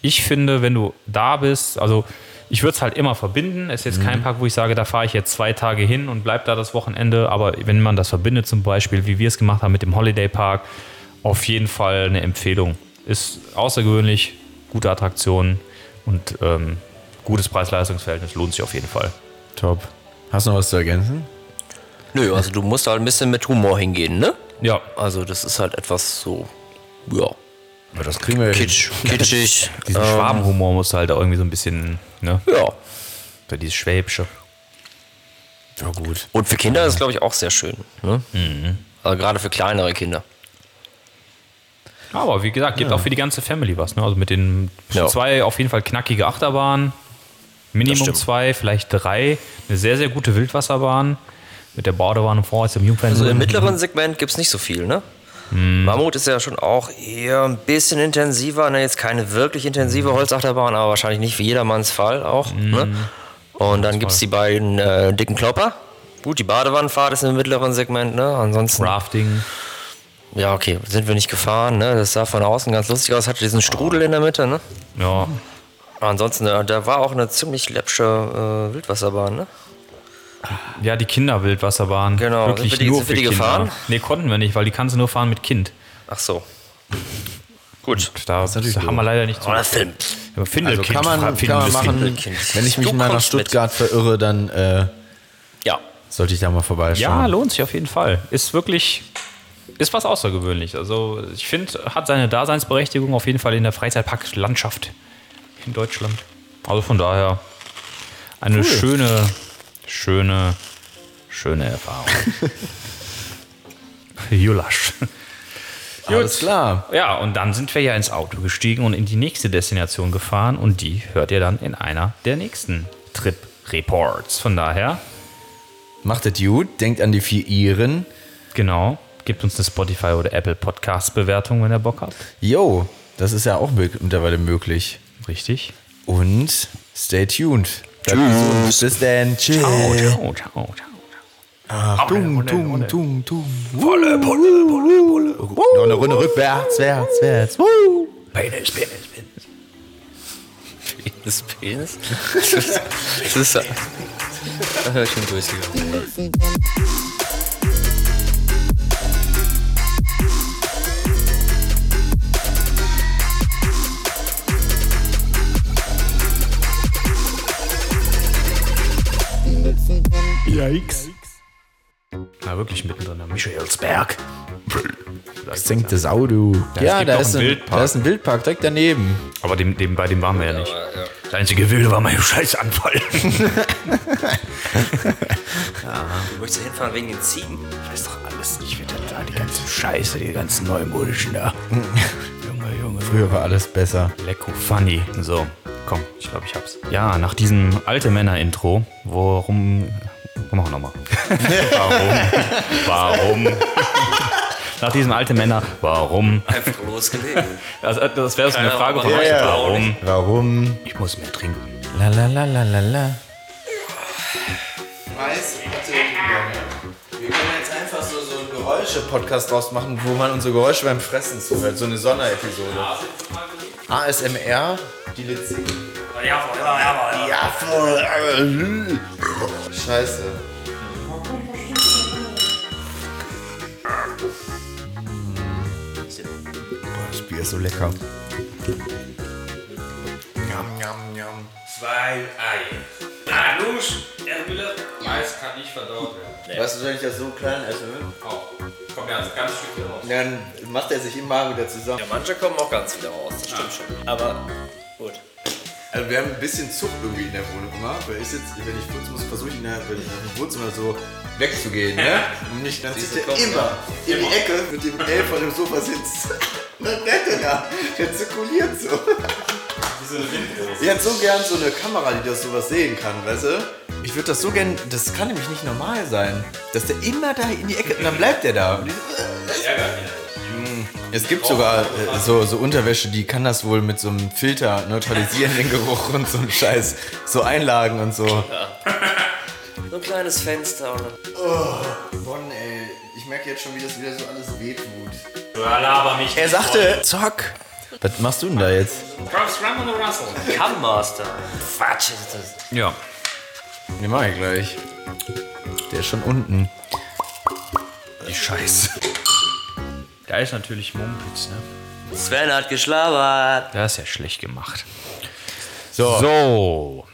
ich finde, wenn du da bist, also ich würde es halt immer verbinden. Es ist jetzt kein Park, wo ich sage, da fahre ich jetzt zwei Tage hin und bleib da das Wochenende. Aber wenn man das verbindet, zum Beispiel, wie wir es gemacht haben mit dem Holiday Park, auf jeden Fall eine Empfehlung. Ist außergewöhnlich, gute Attraktion und ähm, gutes Preis-Leistungs-Verhältnis lohnt sich auf jeden Fall. Top. Hast du noch was zu ergänzen? Nö, also du musst halt ein bisschen mit Humor hingehen, ne? Ja, Also das ist halt etwas so, ja, Ja, das kriegen wir hin. kitsch, kitschig. diesen ähm, Schwabenhumor musst du halt auch irgendwie so ein bisschen, ne? Ja. So dieses Schwäbische. Ja, gut. Und für Kinder ist es, glaube ich, auch sehr schön. Ne? Mhm. Also gerade für kleinere Kinder. Aber wie gesagt, gibt auch für die ganze Family was. Ne? Also mit den Ja. zwei auf jeden Fall knackige Achterbahnen. Minimum zwei, vielleicht drei. Eine sehr, sehr gute Wildwasserbahn. Mit der Badewanne vor als im Jungfern. Also im mittleren Segment gibt es nicht so viel, ne? Mhm. Mammut ist ja schon auch eher ein bisschen intensiver, ne? jetzt keine wirklich intensive Mhm. Holzachterbahn, aber wahrscheinlich nicht für jedermanns Fall auch. Ne? Und dann gibt es die beiden äh, dicken Klopper. Gut, die Badewannenfahrt ist im mittleren Segment, ne? Ansonsten, Rafting. ja, okay, sind wir nicht gefahren, ne? Das sah von außen ganz lustig aus, hatte diesen Strudel in der Mitte, ne? Ja. Ansonsten, äh, da war auch eine ziemlich läppsche äh, Wildwasserbahn, ne? Ja, die Kinderwildwasserbahn. Genau. Wirklich Sind wir die- nur sind wir für die Kinder. gefahren? Nee, konnten wir nicht, weil die kannst du nur fahren mit Kind. Ach so. Gut. Da natürlich haben wir leider nicht zu. Oder Film. Ja, Also Findelkind. kann man, kann man machen. Wenn ich mich Du mal nach kommst mit. Stuttgart verirre, dann äh, Ja. sollte ich da mal Ja, vorbeischauen. lohnt sich auf jeden Fall. Ist wirklich ist was außergewöhnlich. Also ich finde, hat seine Daseinsberechtigung auf jeden Fall in der Freizeitparklandschaft in Deutschland. Also von daher eine schöne, schöne, schöne Erfahrung. Julasch. Alles klar. Ja, und dann sind wir ja ins Auto gestiegen und in die nächste Destination gefahren und die hört ihr dann in einer der nächsten Trip-Reports. Von daher, Macht es gut, denkt an die vier Iren. genau, gebt uns eine Spotify oder Apple Podcast-Bewertung, wenn ihr Bock habt. Yo, das ist ja auch mittlerweile möglich. Richtig. Und stay tuned. Gesund. Bis dann. Tschüss. Ciao, ciao, ciao, ciao. Tung, tung, tung, tung. Wolle, Wolle, Wolle, Wolle. Noch eine Runde rückwärts, wärts, wärts. Penis, Penis, Penis. Penis, Penis? Das ist, das ist, da höre ich schon durchgegangen. Yikes. Na, wirklich mittendrin. am Michaelsberg. Senkt das Auto. es Ja, da ist, ein, Wildpark. da ist ein Wildpark direkt daneben. Aber dem, dem, bei dem waren wir ja nicht. Das einzige Wilde war mein Scheißanfall. Du möchtest hinfahren wegen den Ziegen? weiß doch alles nicht, wie das da, die ganzen Scheiße, die ganzen neumodischen da. Junge, Junge. Früher war alles besser. Lecko funny. So, komm, ich glaube, ich hab's. Ja, nach diesem alte Männer-Intro, warum. Machen wir nochmal. warum? Warum? nach diesem alte Männer, warum? Einfach losgelegt. Also, das wäre so eine Frage von euch. ja. Warum? Warum? Ich muss mehr trinken. La la la la la la. Wir können jetzt einfach so, so einen Geräusche-Podcast draus machen, wo man unsere Geräusche beim Fressen zuhört. So eine Sonderepisode. ASMR, die Lied singen. Ja, voll. Scheiße. Boah, das Bier ist so lecker. Njam, njam, njam. Zwei Eier. Hanusch, Erbülle, Mais kann nicht verdaut werden. Weißt du, wenn ich das so klein esse, Auch. Kommt ganz, ganz Stück raus. dann macht er sich immer wieder zusammen. Ja, manche kommen auch ganz wieder raus, das stimmt schon. Aber gut. Also wir haben ein bisschen Zug irgendwie in der Wohnung immer, weil ich sitze, wenn ich kurz muss, versuche ich in der, wenn ich nach dem Wohnzimmer so wegzugehen, ne? Und nicht, dann sitzt er kommen, immer in die Ecke mit dem L vor dem Sofa sitzt. Dann rennt er da, der zirkuliert so. Ich hätte so gern so eine Kamera, die das sowas sehen kann, weißt du? Ich würde das so gern, das kann nämlich nicht normal sein, dass der immer da in die Ecke, und dann bleibt der da. Und die- Es gibt sogar äh, so, so Unterwäsche, die kann das wohl mit so einem Filter neutralisieren, den Geruch und so ein Scheiß. So Einlagen und so. So ein kleines Fenster oder. Bonn, ey. Ich merke jetzt schon, wie das wieder so alles wehtut. Laber mich. Er sagte, zock. Was machst du denn da jetzt? Cam-Master. Quatsch ist das. Ja. Den mach ich gleich. Der ist schon unten. Die Scheiße. Da ist natürlich Mumpitz, ne? Sven hat geschlabert. Das ist ja schlecht gemacht. So. So.